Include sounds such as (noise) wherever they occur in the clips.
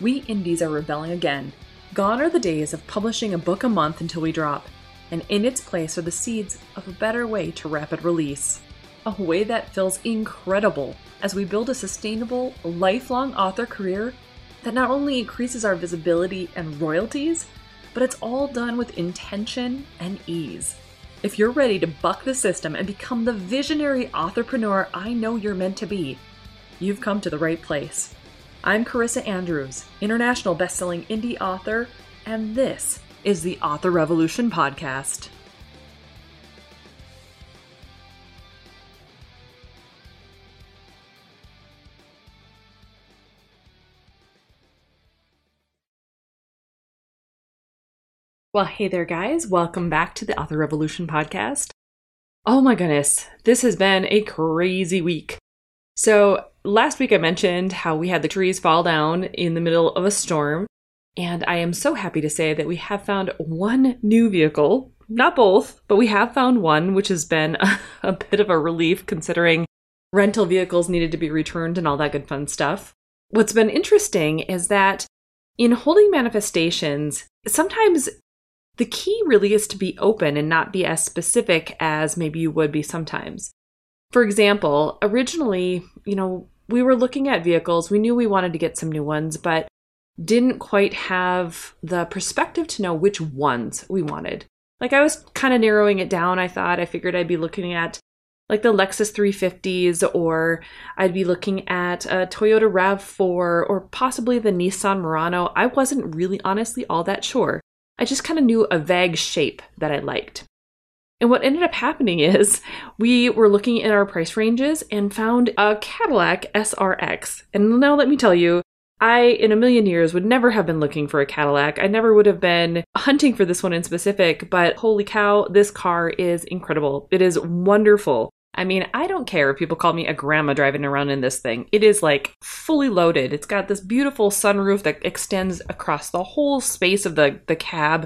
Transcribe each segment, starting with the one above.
we indies are rebelling again. Gone are the days of publishing a book a month until we drop, and in its place are the seeds of a better way to rapid release. A way that feels incredible as we build a sustainable, lifelong author career that not only increases our visibility and royalties, but it's all done with intention and ease. If you're ready to buck the system and become the visionary entrepreneur I know you're meant to be, you've come to the right place. I'm Carissa Andrews, international best-selling indie author, and this is the Author Revolution podcast. Well, hey there, guys. Welcome back to the Author Revolution podcast. Oh my goodness, this has been a crazy week. So, last week I mentioned how we had the trees fall down in the middle of a storm, and I am so happy to say that we have found one new vehicle. Not both, but we have found one, which has been a, (laughs) a bit of a relief considering rental vehicles needed to be returned and all that good fun stuff. What's been interesting is that in holding manifestations, sometimes the key really is to be open and not be as specific as maybe you would be sometimes. For example, originally, you know, we were looking at vehicles, we knew we wanted to get some new ones, but didn't quite have the perspective to know which ones we wanted. Like I was kind of narrowing it down. I thought I figured I'd be looking at like the Lexus 350s, or I'd be looking at a Toyota RAV4, or possibly the Nissan Murano. I wasn't really honestly all that sure. I just kind of knew a vague shape that I liked. And what ended up happening (laughs) is we were looking in our price ranges and found a Cadillac SRX. And now let me tell you, I, in a million years, would never have been looking for a Cadillac. I never would have been hunting for this one in specific, but holy cow, this car is incredible. It is wonderful. I mean, I don't care if people call me a grandma driving around in this thing. It is like fully loaded. It's got this beautiful sunroof that extends across the whole space of the, the cab.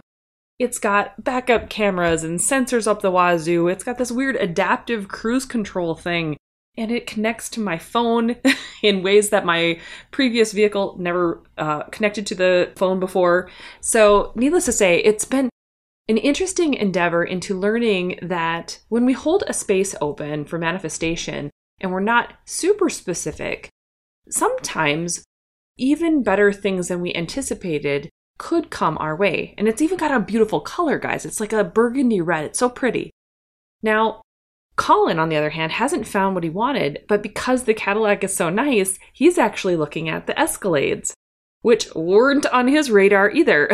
It's got backup cameras and sensors up the wazoo. It's got this weird adaptive cruise control thing. And it connects to my phone (laughs) in ways that my previous vehicle never uh, connected to the phone before. So, needless to say, it's been an interesting endeavor into learning that when we hold a space open for manifestation and we're not super specific, sometimes even better things than we anticipated could come our way. And it's even got a beautiful color, guys. It's like a burgundy red. It's so pretty. Now, Colin, on the other hand, hasn't found what he wanted, but because the Cadillac is so nice, he's actually looking at the Escalades, which weren't on his radar either.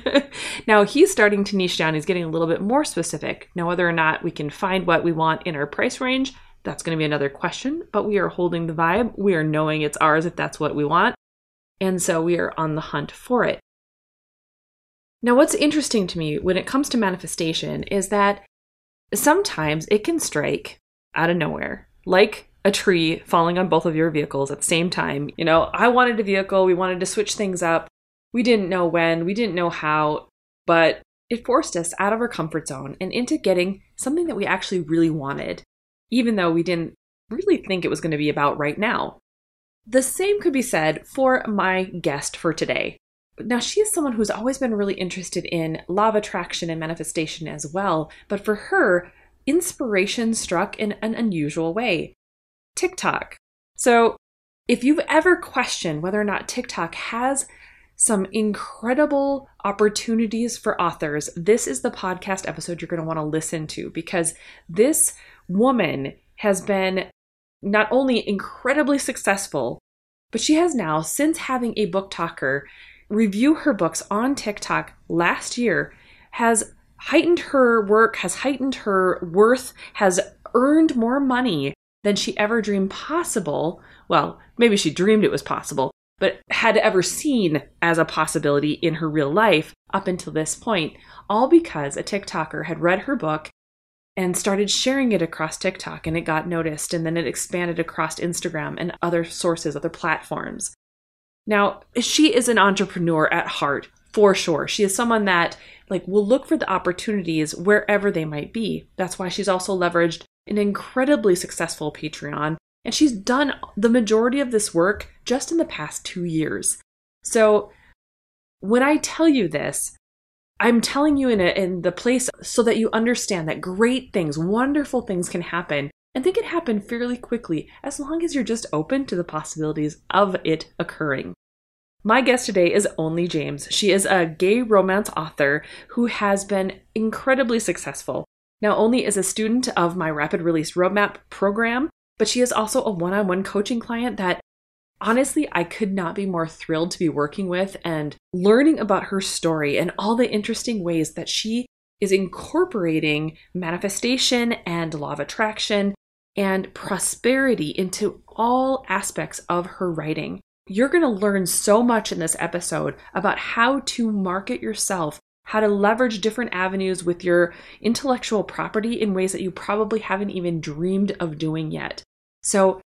(laughs) now he's starting to niche down. He's getting a little bit more specific. Now, whether or not we can find what we want in our price range, that's going to be another question, but we are holding the vibe. We are knowing it's ours if that's what we want. And so we are on the hunt for it. Now, what's interesting to me when it comes to manifestation is that sometimes it can strike out of nowhere, like a tree falling on both of your vehicles at the same time. You know, I wanted a vehicle, we wanted to switch things up. We didn't know when, we didn't know how, but it forced us out of our comfort zone and into getting something that we actually really wanted, even though we didn't really think it was going to be about right now. The same could be said for my guest for today. Now, she is someone who's always been really interested in law of attraction and manifestation as well, but for her, inspiration struck in an unusual way TikTok. So, if you've ever questioned whether or not TikTok has some incredible opportunities for authors, this is the podcast episode you're going to want to listen to because this woman has been not only incredibly successful, but she has now, since having a BookToker review her books on TikTok last year, has heightened her work, has heightened her worth, has earned more money than she ever dreamed possible. Well, maybe she dreamed it was possible, but had ever seen as a possibility in her real life up until this point, all because a TikToker had read her book and started sharing it across TikTok and it got noticed and then it expanded across Instagram and other sources, other platforms. Now, she is an entrepreneur at heart, for sure. She is someone that like will look for the opportunities wherever they might be. That's why she's also leveraged an incredibly successful Patreon and she's done the majority of this work just in the past 2 years. So, when I tell you this, I'm telling you in a, in the place so that you understand that great things, wonderful things can happen and they can happen fairly quickly as long as you're just open to the possibilities of it occurring. My guest today is Onley James. She is a gay romance author who has been incredibly successful. Now, Onley is a student of my Rapid Release Roadmap program, but she is also a one on one coaching client that honestly, I could not be more thrilled to be working with and learning about her story and all the interesting ways that she is incorporating manifestation and law of attraction and prosperity into all aspects of her writing. You're going to learn so much in this episode about how to market yourself, how to leverage different avenues with your intellectual property in ways that you probably haven't even dreamed of doing yet. So,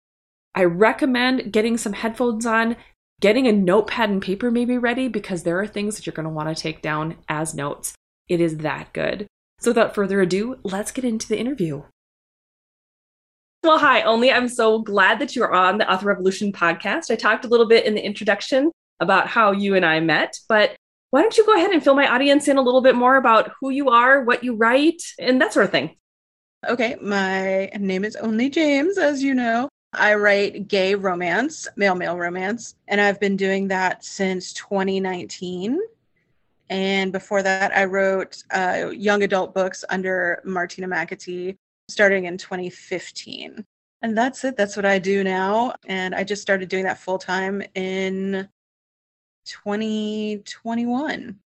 I recommend getting some headphones on, getting a notepad and paper maybe ready because there are things that you're going to want to take down as notes. It is that good. So, without further ado, let's get into the interview. Well, hi, Onley. I'm so glad that you are on the Author Revolution podcast. I talked a little bit in the introduction about how you and I met, but why don't you go ahead and fill my audience in a little bit more about who you are, what you write, and that sort of thing? Okay, my name is Onley James, as you know. I write gay romance, male male romance, and I've been doing that since 2019. And before that, I wrote uh, young adult books under Martina McAtee starting in 2015. And that's it. That's what I do now. And I just started doing that full time in 2021.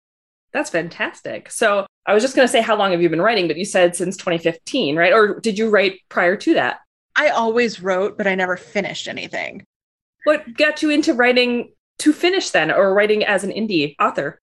That's fantastic. So I was just going to say, how long have you been writing? But you said since 2015, right? Or did you write prior to that? I always wrote, but I never finished anything. What got you into writing to finish then, or writing as an indie author?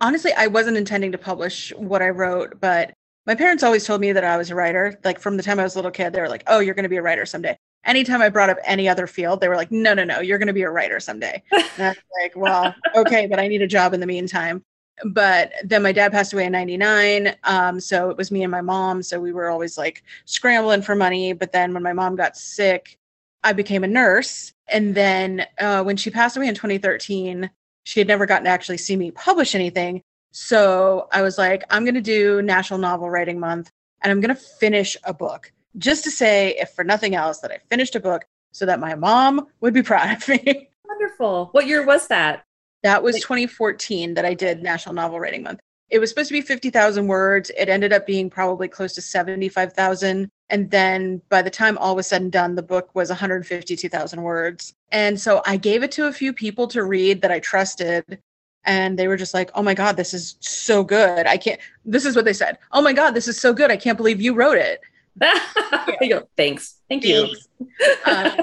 Honestly, I wasn't intending to publish what I wrote, but my parents always told me that I was a writer. Like from the time I was a little kid, they were like, oh, you're going to be a writer someday. Anytime I brought up any other field, they were like, no, no, no, you're going to be a writer someday. (laughs) I was like, well, okay, but I need a job in the meantime but then my dad passed away in 99 um, so it was me and my mom so we were always like scrambling for money but then when my mom got sick i became a nurse and then uh, when she passed away in 2013 she had never gotten to actually see me publish anything so i was like i'm going to do national novel writing month and i'm going to finish a book just to say if for nothing else that i finished a book so that my mom would be (laughs) proud of me wonderful what year was that that was 2014 that I did National Novel Writing Month. It was supposed to be 50,000 words. It ended up being probably close to 75,000. And then by the time all was said and done, the book was 152,000 words. And so I gave it to a few people to read that I trusted. And they were just like, oh my God, this is so good. I can't, this is what they said. Oh my God, this is so good. I can't believe you wrote it. (laughs) yeah. Thanks. Thank Thanks. you. Uh,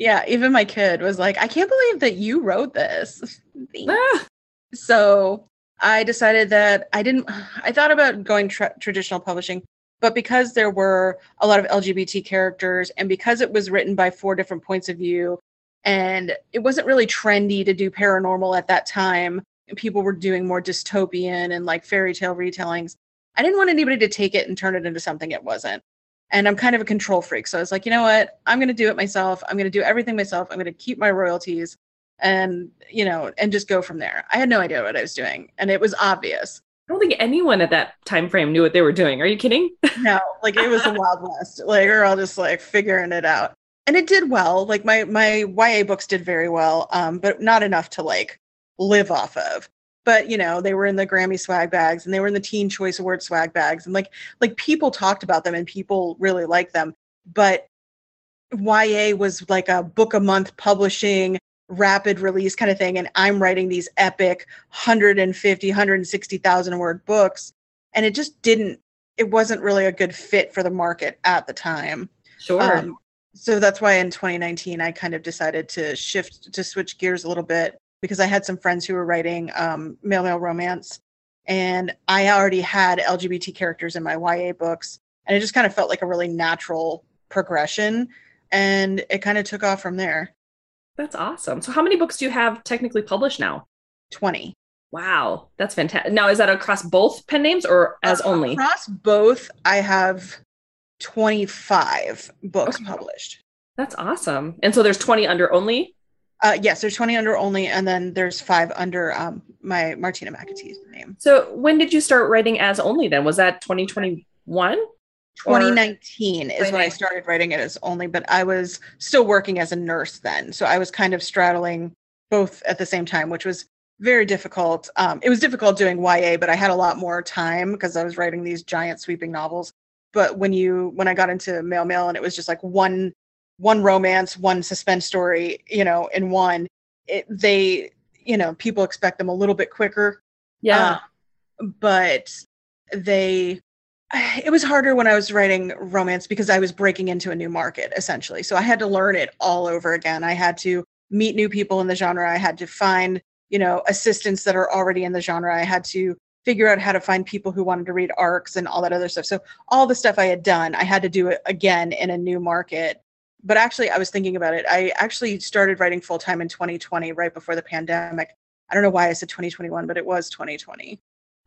yeah, even my kid was like, I can't believe that you wrote this. (laughs) Ah. So I decided that I didn't, I thought about going tra- traditional publishing, but because there were a lot of LGBT characters and because it was written by four different points of view, and it wasn't really trendy to do paranormal at that time, people were doing more dystopian and like fairy tale retellings. I didn't want anybody to take it and turn it into something it wasn't and I'm kind of a control freak. So I was like, you know what? I'm going to do it myself. I'm going to do everything myself. I'm going to keep my royalties and, you know, and just go from there. I had no idea what I was doing and it was obvious. I don't think anyone at that time frame knew what they were doing. Are you kidding? no, like it was the wild west. Like we're all just like figuring it out. And it did well. Like my my YA books did very well, um, but not enough to like live off of. But you know they were in the grammy swag bags and they were in the teen choice award swag bags and like like people talked about them and people really liked them. But ya was like a book a month publishing rapid release kind of thing and i'm writing these epic 150 160000 word books. And it just didn't it wasn't really a good fit for the market at the time. Sure. Um, so that's why in 2019 I kind of decided to shift to switch gears a little bit because I had some friends who were writing um, male male romance, and I already had LGBT characters in my YA books, and it just kind of felt like a really natural progression, and it kind of took off from there. That's awesome. So, how many books do you have technically published now? 20. Wow, that's fantastic. Now, is that across both pen names or as Uh, Onley? Across both, I have 25 books Okay. published. That's awesome. And so there's 20 under Onley? Uh, yes, there's 20 under Onley, and then there's five under um, my Martina McAtee's name. So when did you start writing as Onley then? Was that 2021? 2019 is when I started writing it as Onley, but I was still working as a nurse then. So I was kind of straddling both at the same time, which was very difficult. Um, it was difficult doing YA, but I had a lot more time because I was writing these giant sweeping novels. But when you when I got into male male and it was just like one one romance, one suspense story, you know, in one, it, they you know people expect them a little bit quicker Yeah. uh, but they it was harder when I was writing romance because I was breaking into a new market essentially. So I had to learn it all over again. I had to meet new people in the genre. I had to find, you know, assistants that are already in the genre. I had to figure out how to find people who wanted to read arcs and all that other stuff. So all the stuff I had done, I had to do it again in a new market. But actually, I was thinking about it. I actually started writing full time in 2020, right before the pandemic. I don't know why I said 2021, but it was 2020.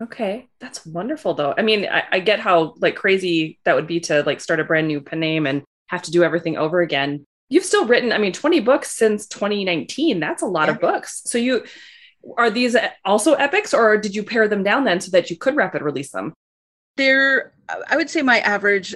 Okay. That's wonderful though. I mean, I, I get how like crazy that would be to like start a brand new pen name and have to do everything over again. You've still written, I mean, 20 books since 2019. That's a lot of books. So you are these also epics or did you pare them down then so that you could rapid release them? There, I would say my average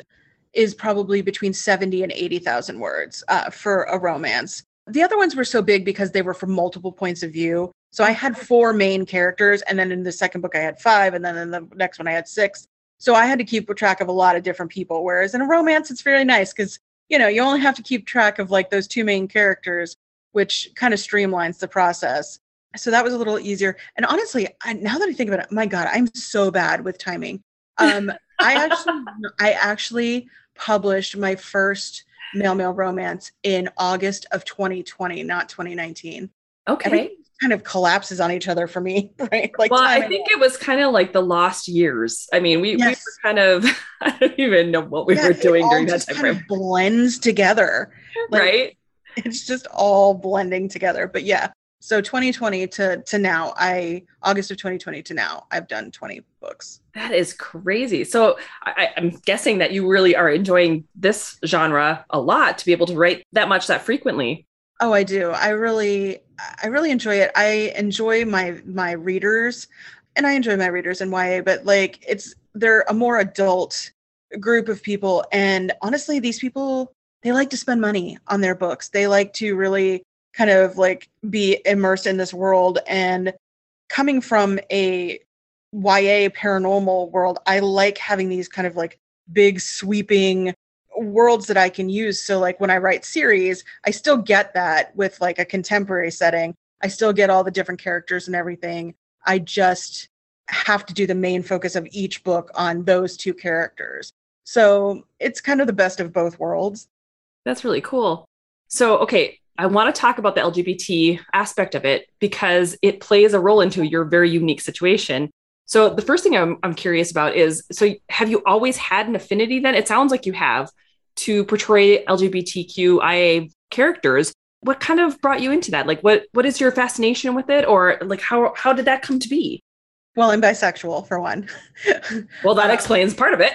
is probably between 70 and 80,000 words uh, for a romance. The other ones were so big because they were from multiple points of view. So I had four main characters, and then in the second book I had five, and then in the next one I had six. So I had to keep track of a lot of different people. Whereas in a romance, it's very nice because you know you only have to keep track of like those two main characters, which kind of streamlines the process. So that was a little easier. And honestly, I, now that I think about it, my God, I'm so bad with timing. Um, I actually, (laughs) I actually published my first male male romance in August of 2020, not 2019. Okay. Everything kind of collapses on each other for me, (laughs) right? Like, well, I think it was kind of like the lost years. I mean, we, we were kind of, (laughs) I don't even know what we Yeah, were doing during that just time kind frame. of blends together. like- right? It's just all blending together. But yeah, so 2020 to to now, I August of 2020 to now, I've done 20 books. That is crazy. So I, I'm guessing that you really are enjoying this genre a lot to be able to write that much that frequently. Oh, I do. I really I really enjoy it. I enjoy my my readers and I enjoy my readers in YA, but like it's they're a more adult group of people and honestly these people they like to spend money on their books. They like to really kind of like be immersed in this world and coming from a YA paranormal world, I like having these kind of like big sweeping worlds that I can use. So like when I write series, I still get that with like a contemporary setting. I still get all the different characters and everything. I just have to do the main focus of each book on those two characters. So it's kind of the best of both worlds. That's really cool. So, okay, I want to talk about the LGBT aspect of it because it plays a role into your very unique situation. So, the first thing I'm, I'm curious about is so, have you always had an affinity then? It sounds like you have to portray LGBTQIA characters. What kind of brought you into that? Like, what what is your fascination with it, or like how how did that come to be? Well, I'm bisexual for one. Well, that (laughs) Uh, explains part of it.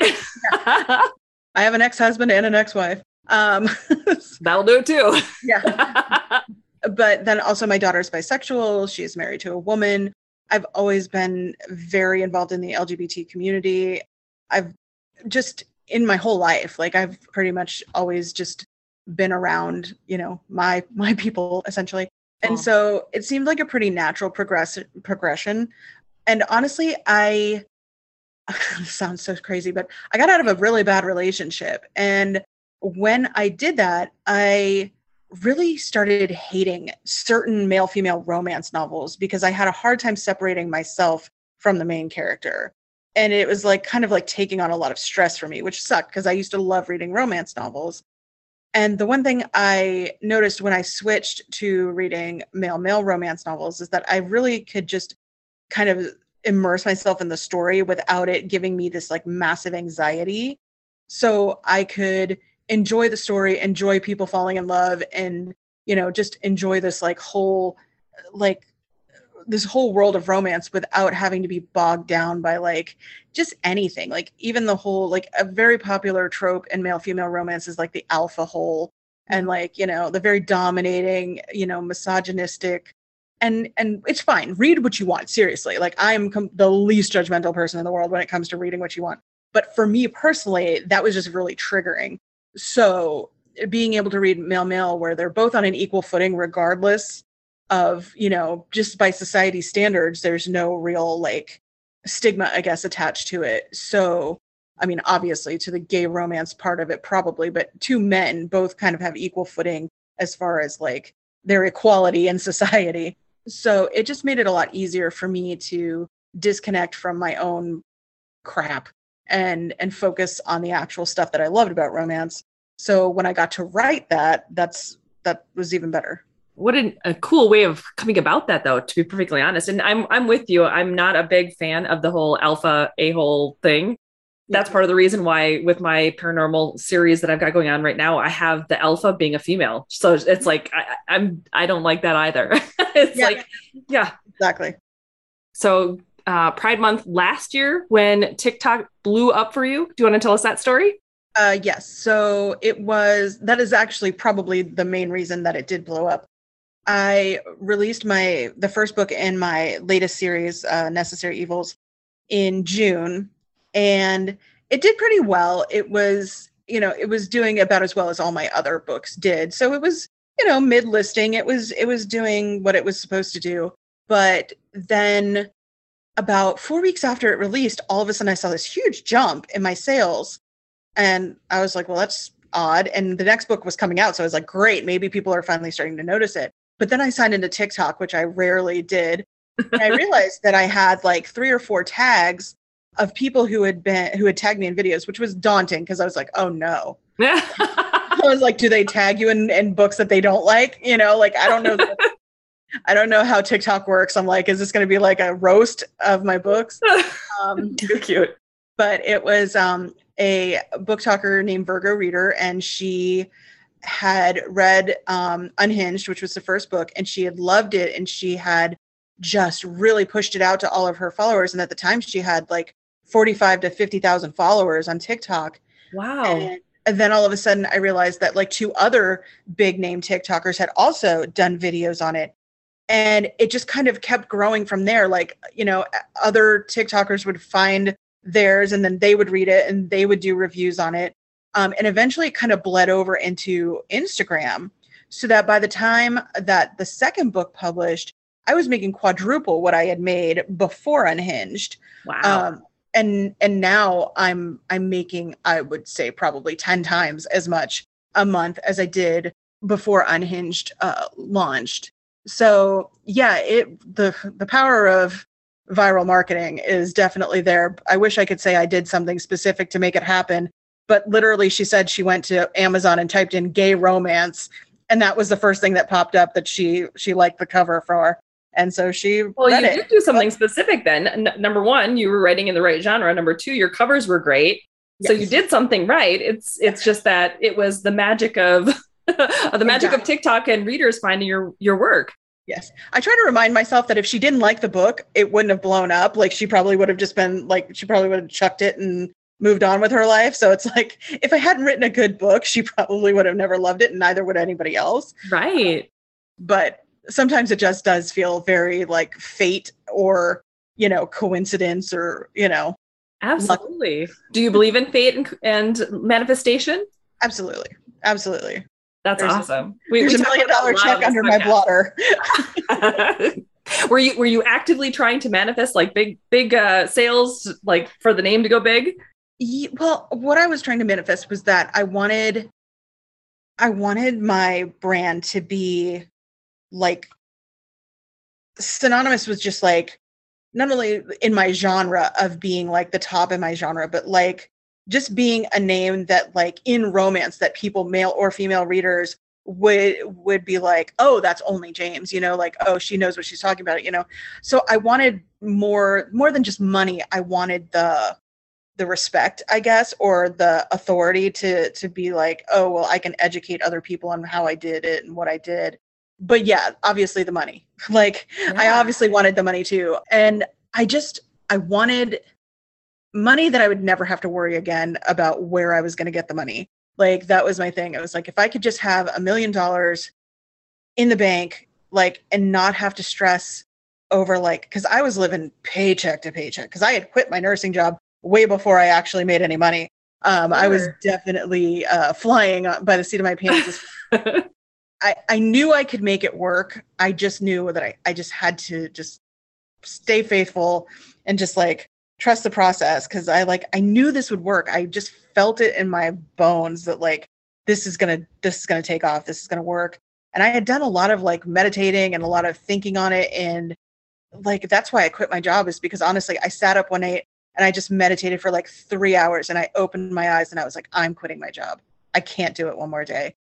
I have an ex-husband and an ex-wife. Um, (laughs) That'll do it too. yeah. (laughs) but then also my daughter's bisexual she's married to a woman i've always been very involved in the lgbt community i've just in my whole life like i've pretty much always just been around you know my my people essentially and Aw. so it seemed like a pretty natural progress progression and honestly i (laughs) sounds so crazy but i got out of a really bad relationship and when i did that i really started hating certain male female romance novels because I had a hard time separating myself from the main character. And it was like kind of like taking on a lot of stress for me, which sucked because I used to love reading romance novels. And the one thing I noticed when I switched to reading male male romance novels is that I really could just kind of immerse myself in the story without it giving me this like massive anxiety. So I could enjoy the story, enjoy people falling in love, and you know, just enjoy this like whole like this whole world of romance without having to be bogged down by like just anything. Like even the whole like a very popular trope in male female romance is like the alpha hole and mm-hmm. like you know the very dominating you know misogynistic and and it's fine. Read what you want seriously. Like i'm com- the least judgmental person in the world when it comes to reading what you want. But for me personally that was just really triggering so being able to read male male where they're both on an equal footing regardless of you know just by society standards there's no real like stigma i guess attached to it. So i mean obviously to the gay romance part of it probably but two men both kind of have equal footing as far as like their equality in (laughs) society. So it just made it a lot easier for me to disconnect from my own crap and and focus on the actual stuff that i loved about romance. So when i got to write that that's that was even better. What a, a, cool way of coming about that though to be perfectly honest. And i'm i'm with you. I'm not a big fan of the whole alpha a-hole thing. That's part of the reason why with my paranormal series that i've got going on right now i have the alpha being a female. So it's like I, i'm i don't like that either. (laughs) It's yeah. like yeah. Exactly. So uh, pride month last year when tiktok blew up for you do you want to tell us that story uh, yes. So it was, that is actually probably the main reason that it did blow up. I released my the first book in my latest series, uh, Necessary Evils, in June, and it did pretty well. It was, you know, it was doing about as well as all my other books did. So it was, you know, mid listing. It was it was doing what it was supposed to do. But then about four weeks after it released, all of a sudden I saw this huge jump in my sales. And I was like, well, that's odd. And the next book was coming out. So I was like, great, maybe people are finally starting to notice it. But then I signed into TikTok, which I rarely did. And I (laughs) realized that I had like three or four tags of people who had been who had tagged me in videos, which was daunting because I was like, oh no. (laughs) I was like, do they tag you in, in books that they don't like? You know, like I don't know. (laughs) I don't know how TikTok works. I'm like, is this going to be like a roast of my books? (laughs) Um, (laughs) Too cute. But it was um, a BookToker named Virgo Reader, and she had read um, Unhinged, which was the first book, and she had loved it, and she had just really pushed it out to all of her followers. And at the time, she had like forty-five to fifty thousand followers on TikTok. Wow! And, and then all of a sudden, I realized that like two other big name TikTokers had also done videos on it. And it just kind of kept growing from there. Like, you know, other TikTokers would find theirs and then they would read it and they would do reviews on it um, and eventually it kind of bled over into Instagram. So that by the time that the second book published, I was making quadruple what I had made before Unhinged. Wow. Um, and and now I'm I'm making I would say probably 10 times as much a month as I did before Unhinged uh, launched. So yeah, it the the power of viral marketing is definitely there. I wish I could say I did something specific to make it happen, but literally she said she went to Amazon and typed in gay romance and that was the first thing that popped up that she she liked the cover for. And so she well you did do something specific then. N- number one you were writing in the right genre. Number two your covers were great. Yes. so you did something right. It's it's just that it was the magic of (laughs) the magic exactly. of tiktok and readers finding your your work Yes. I try to remind myself that if she didn't like the book, it wouldn't have blown up. Like she probably would have just been like, she probably would have chucked it and moved on with her life. So it's like if I hadn't written a good book, she probably would have never loved it, and neither would anybody else. Right. Um, but sometimes it just does feel very like fate or you know coincidence or you know. Absolutely. Luck. Do you believe in fate and, and manifestation? Absolutely. Absolutely. That's there's awesome. A, we, there's we a million dollar check under my blotter. (laughs) were you were you actively trying to manifest like big big uh sales like for the name to go big yeah, well what i was trying to manifest was that i wanted i wanted my brand to be like synonymous with just like not only in my genre of being like the top in my genre but like just being a name that like in romance that people male or female readers would would be like oh that's Onley James you know like oh she knows what she's talking about you know? So i wanted more more than just money i wanted the the respect i guess or the authority to to be like oh well i can educate other people on how i did it and what i did. But yeah obviously the money. (laughs) Like yeah. i obviously wanted the money too. And i just i wanted money that i would never have to worry again about where i was going to get the money like that was my thing. It was like if I could just have a million dollars in the bank, like and not have to stress over like because I was living paycheck to paycheck because I had quit my nursing job way before I actually made any money. Um, sure. I was definitely uh, flying by the seat of my pants. (laughs) I, I knew I could make it work. I just knew that I, I just had to just stay faithful and just like trust the process because I like I knew this would work. I just felt it in my bones that like this is gonna this is gonna take off. This is gonna work. And I had done a lot of like meditating and a lot of thinking on it. And like that's why I quit my job is because honestly, I sat up one night and I just meditated for like three hours and I opened my eyes and I was like, I'm quitting my job. I can't do it one more day.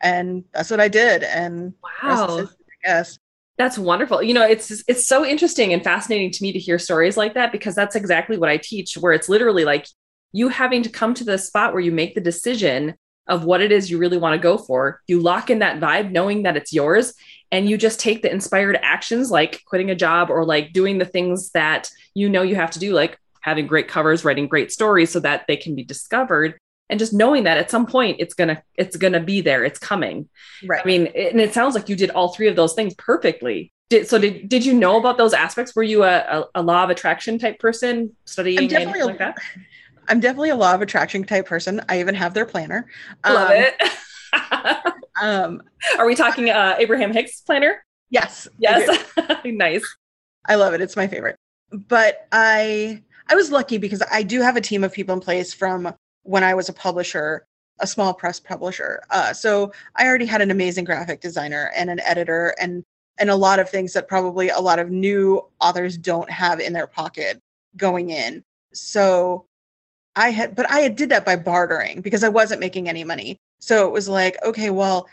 And that's what I did. And wow. I guess. That's wonderful. You know, it's it's so interesting and fascinating to me to hear stories like that because that's exactly what I teach where it's literally like you having to come to the spot where you make the decision of what it is you really want to go for. You lock in that vibe knowing that it's yours and you just take the inspired actions like quitting a job or like doing the things that you know you have to do like having great covers, writing great stories so that they can be discovered and just knowing that at some point it's gonna it's gonna be there it's coming. Right. I mean and it sounds like you did all three of those things perfectly. Did, so did, did you know about those aspects? Were you a, a, a law of attraction type person studying I'm definitely like that? (laughs) I'm definitely a law of attraction type person. I even have their planner. Love um, it. (laughs) (laughs) um are we talking uh abraham hicks planner? Yes yes. nice. I love it. It's my favorite. But i I was lucky because I do have a team of people in place from when I was a publisher, a small press publisher. Uh, so I already had an amazing graphic designer and an editor and and a lot of things that probably a lot of new authors don't have in their pocket going in. So I had, but I had did that by bartering because I wasn't making any money. So it was like, okay, well,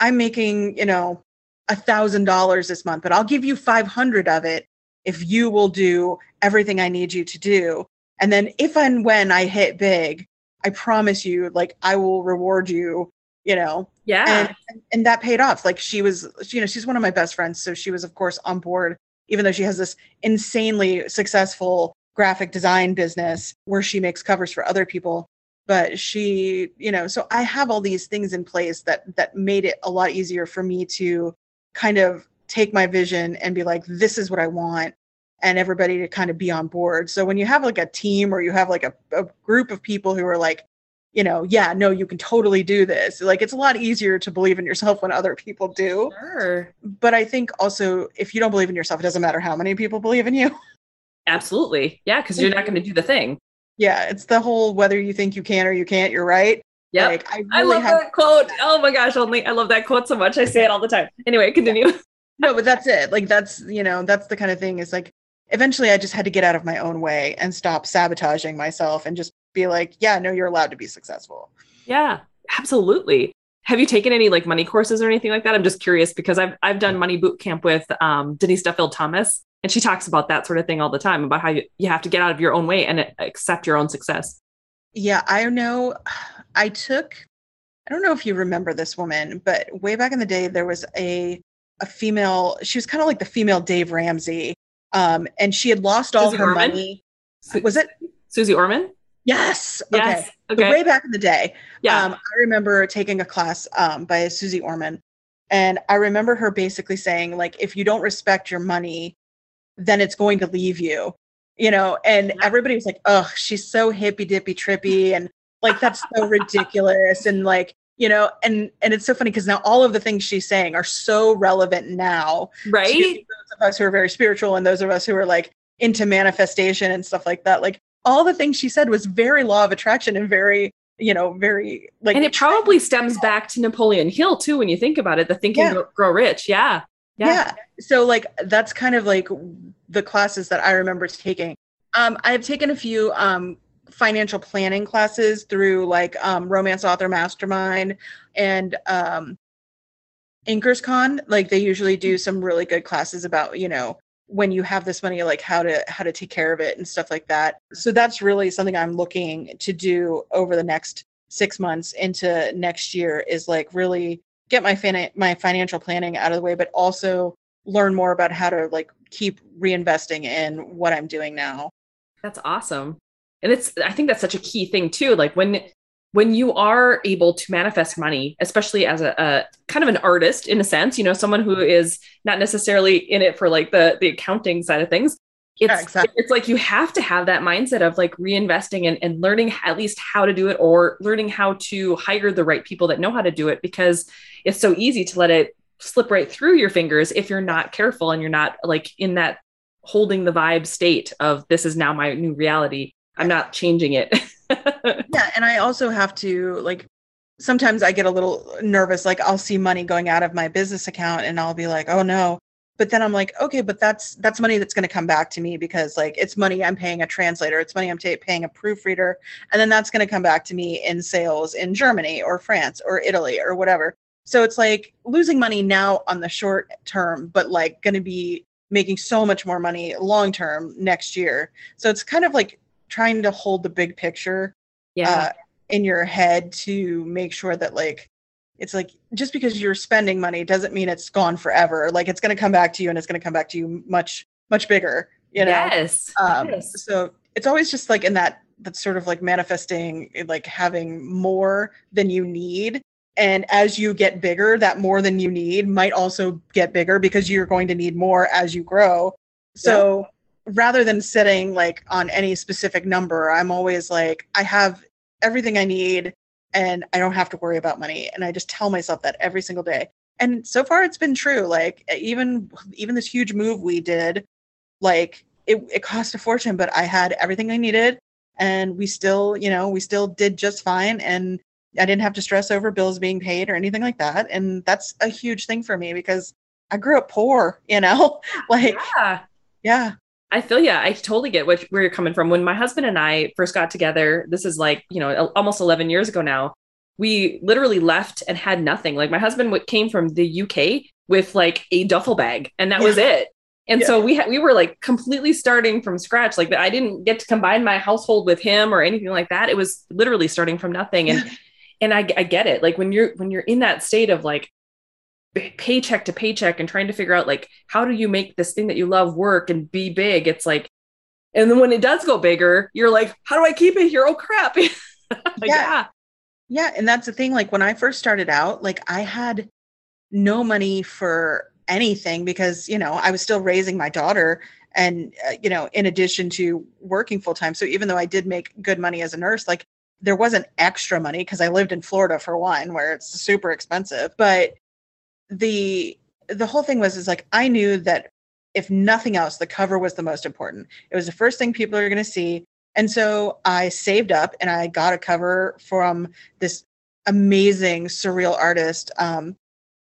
I'm making, you know, a thousand dollars this month, but I'll give you 500 of it if you will do everything I need you to do. And then if and when I hit big, I promise you, like I will reward you, you know. Yeah. And and that paid off. Like she was, you know, she's one of my best friends. So she was, of course, on board, even though she has this insanely successful graphic design business where she makes covers for other people. But she, you know, so I have all these things in place that that made it a lot easier for me to kind of take my vision and be like, this is what I want and everybody to kind of be on board. So when you have like a team or you have like a, a group of people who are like, you know, yeah, no, you can totally do this. Like it's a lot easier to believe in yourself when other people do. Sure. But I think also if you don't believe in yourself, it doesn't matter how many people believe in you. (laughs) Absolutely. Yeah, because you're not going to do the thing. Yeah, it's the whole whether you think you can or you can't, you're right. Yeah. Like, I, really I, love have- that quote. Oh my gosh, Onley I love that quote so much. I say it all the time. Anyway, (laughs) continue. no, but that's it. Like that's, you know, that's the kind of thing is like eventually I just had to get out of my own way and stop sabotaging myself and just be like, yeah, no, you're allowed to be successful. Yeah, absolutely. Have you taken any like money courses or anything like that? I'm just curious because I've I've done money boot camp with um, Denise Duffield Thomas, and she talks about that sort of thing all the time about how you, you have to get out of your own way and accept your own success. Yeah, I know. (sighs) I took. I don't know if you remember this woman, but way back in the day, there was a a female. She was kind of like the female Dave Ramsey, um, and she had lost all Susie her Orman? money. Was it Susie Orman? Yes. Yes. Okay. okay. way back in the day. Yeah. Um, I remember taking a class um, by Susie Orman, and I remember her basically saying, like, if you don't respect your money, then it's going to leave you. You know, and yeah. everybody was like, "Oh, she's so hippy dippy trippy," and like that's so ridiculous, and like you know and and it's so funny because now all of the things she's saying are so relevant now right? those of us who are very spiritual and those of us who are like into manifestation and stuff like that. Like all the things she said was very law of attraction and very you know very like and it probably stems back to napoleon hill too when you think about it the thinking yeah. grow rich. Yeah. yeah. Yeah. So like that's kind of like the classes that i remember taking. Um i've taken a few um financial planning classes through like um, Romance Author Mastermind and um, Inkers Con. Like they usually do some really good classes about you know when you have this money like how to how to take care of it and stuff like that. So that's really something i'm looking to do over the next six months into next year is like really get my fin- my financial planning out of the way but also learn more about how to like keep reinvesting in what i'm doing now. That's awesome and it's i think that's such a key thing too like when when you are able to manifest money, especially as a, a, kind of an artist in a sense, you know, someone who is not necessarily in it for like the the accounting side of things, it's yeah, exactly. it's like you have to have that mindset of like reinvesting and, and learning at least how to do it or learning how to hire the right people that know how to do it because it's so easy to let it slip right through your fingers if you're not careful and you're not like in that holding the vibe state of this is now my new reality. I'm not changing it. (laughs) yeah, and I also have to like sometimes I get a little nervous like I'll see money going out of my business account and I'll be like, "Oh no." But then I'm like, "Okay, but that's that's money that's going to come back to me because like it's money I'm paying a translator, it's money I'm t- paying a proofreader, and then that's going to come back to me in sales in Germany or France or Italy or whatever." So it's like losing money now on the short term, but like going to be making so much more money long term next year. So it's kind of like trying to hold the big picture yeah. Uh, in your head to make sure that like it's like just because you're spending money doesn't mean it's gone forever. Like it's going to come back to you and it's going to come back to you much much bigger you know? Yes, um, yes. so it's always just like in that that sort of like manifesting like having more than you need. And as you get bigger that more than you need might also get bigger because you're going to need more as you grow. So rather than sitting like on any specific number, I'm always like, I have everything I need and I don't have to worry about money. And I just tell myself that every single day. And so far it's been true. Like even even this huge move we did, like it, it cost a fortune, but I had everything I needed and we still, you know, we still did just fine. And I didn't have to stress over bills being paid or anything like that. And that's a huge thing for me because I grew up poor, you know, (laughs) like, yeah. yeah. I feel yeah, I totally get what, where you're coming from. When my husband and I first got together, this is like, you know, almost 11 years ago now, we literally left and had nothing. Like my husband came from the UK with like a duffel bag and that yeah. was it. And yeah. so we had we were like completely starting from scratch. Like I didn't get to combine my household with him or anything like that. It was literally starting from nothing. And and I, I get it. Like when you're when you're in that state of like paycheck to paycheck and trying to figure out like how do you make this thing that you love work and be big? It's like and then when it does go bigger you're like how do i keep it here? Oh crap. (laughs) Like, yeah. yeah. Yeah and that's the thing like when i first started out like i had no money for anything because you know i was still raising my daughter and uh, you know in addition to working full time so even though i did make good money as a nurse like there wasn't extra money because i lived in florida for one where it's super expensive but the the whole thing was is like I knew that if nothing else, the cover was the most important. It was the first thing people are going to see. And so I saved up and I got a cover from this amazing surreal artist. Um,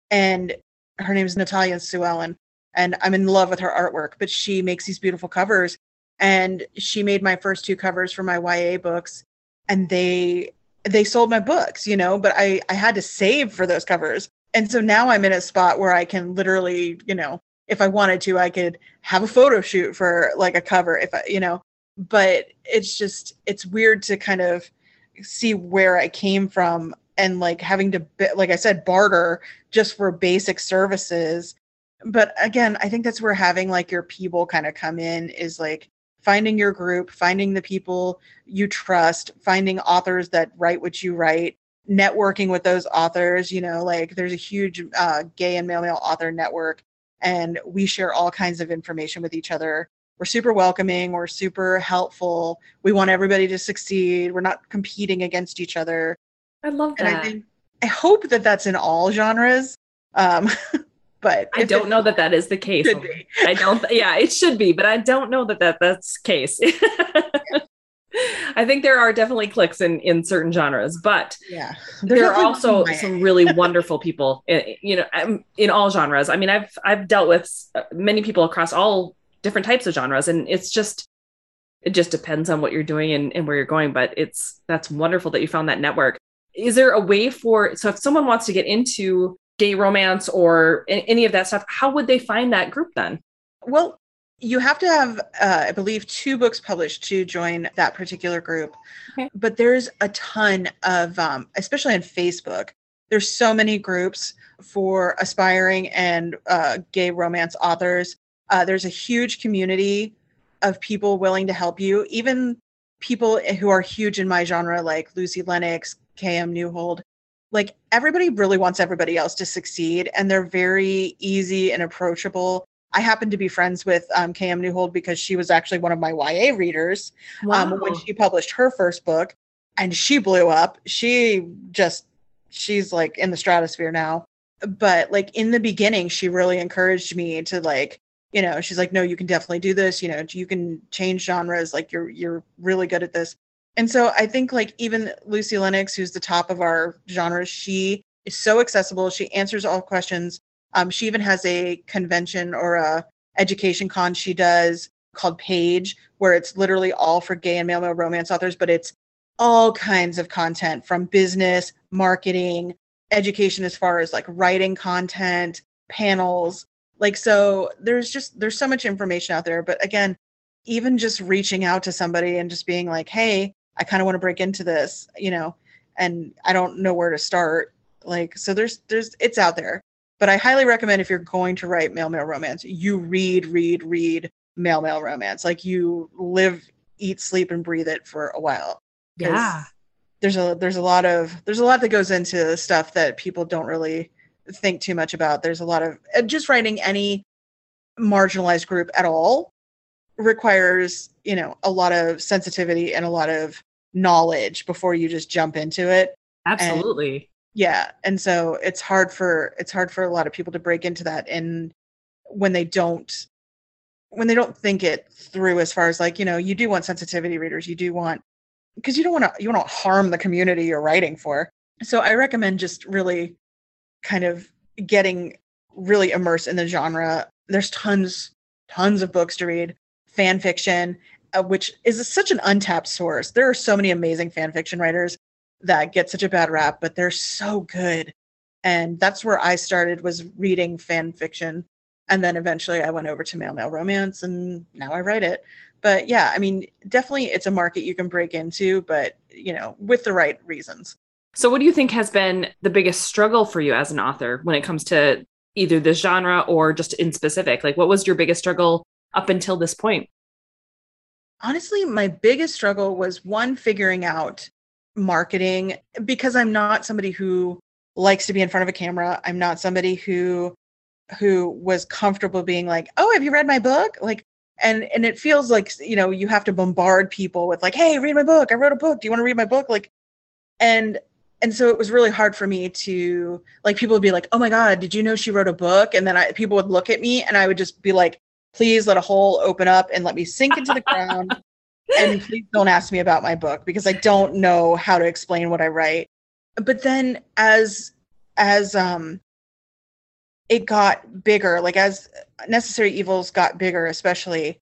and her name is Natalia Suellon. And I'm in love with her artwork, but she makes these beautiful covers. And she made my first two covers for my YA books. And they they sold my books, you know, but I, I had to save for those covers and so now I'm in a spot where I can literally, you know, if I wanted to, I could have a photo shoot for like a cover if I, you know, but it's just, it's weird to kind of see where I came from and like having to, like I said, barter just for basic services. But again, I think that's where having like your people kind of come in is like finding your group, finding the people you trust, finding authors that write what you write, networking with those authors you know like there's a huge uh, gay and male male author network and we share all kinds of information with each other. We're super welcoming we're super helpful we want everybody to succeed we're not competing against each other. I love that and i think i hope that that's in all genres um (laughs) but i don't know that that is the case. i don't yeah it should be but i don't know that, that that's case. yeah. (laughs) (laughs) I think there are definitely clicks in in certain genres, but yeah, there are also some really (laughs) wonderful people. In, you know, um, in all genres. I mean, I've I've dealt with uh, many people across all different types of genres, and it's just it just depends on what you're doing and, and where you're going. But it's that's wonderful that you found that network. Is there a way for so if someone wants to get into gay romance or any of that stuff, how would they find that group then? Well, you have to have, uh, I believe, two books published to join that particular group. Okay. But there's a ton of, um, especially on Facebook, there's so many groups for aspiring and uh, gay romance authors. Uh, there's a huge community of people willing to help you, even people who are huge in my genre, like Lucy Lennox, KM Neuhold. Like everybody really wants everybody else to succeed, and they're very easy and approachable. I happen to be friends with um, KM Neuhold because she was actually one of my YA readers wow. um, when she published her first book, and she blew up. She just she's like in the stratosphere now. But like in the beginning, she really encouraged me to like, you know, she's like, no, you can definitely do this. You know, you can change genres. Like you're you're really good at this. And so I think like even Lucy Lennox, who's the top of our genre, she is so accessible. She answers all questions. Um, she even has a convention or a education con she does called Page, where it's literally all for gay and male male romance authors, but it's all kinds of content from business, marketing, education as far as like writing content, panels. Like so there's just there's so much information out there, but again, even just reaching out to somebody and just being like, "Hey, I kind of want to break into this," you know, and I don't know where to start. Like so there's there's it's out there. But I highly recommend if you're going to write male male romance, you read read read male male romance. Like you live eat sleep and breathe it for a while. Yeah. there's a there's a lot of there's a lot that goes into stuff that people don't really think too much about. There's a lot of just writing any marginalized group at all requires you know a lot of sensitivity and a lot of knowledge before you just jump into it. Absolutely yeah and so it's hard for it's hard for a lot of people to break into that and when they don't when they don't think it through as far as like you know you do want sensitivity readers you do want because you don't want to you don't harm the community you're writing for. So I recommend just really kind of getting really immersed in the genre. There's tons tons of books to read, fan fiction, uh, which is such an untapped source. There are so many amazing fan fiction writers that get such a bad rap, but they're so good. And that's where I started was reading fan fiction. And then eventually I went over to male male romance and now I write it but yeah, I mean, definitely it's a market you can break into, but you know, with the right reasons. So, what do you think has been the biggest struggle for you as an author when it comes to either this genre or just in specific? Like, what was your biggest struggle up until this point? Honestly, my biggest struggle was one, figuring out marketing because I'm not somebody who likes to be in front of a camera. I'm not somebody who who was comfortable being like, "Oh, have you read my book?" Like and and it feels like you know you have to bombard people with like hey read my book. I wrote a book. Do you want to read my book? Like and and so it was really hard for me to like people would be like oh my god did you know she wrote a book? And then I, people would look at me and i would just be like please let a hole open up and let me sink into the ground and please don't ask me about my book because i don't know how to explain what i write. But then as as um it got bigger like as necessary evils got bigger especially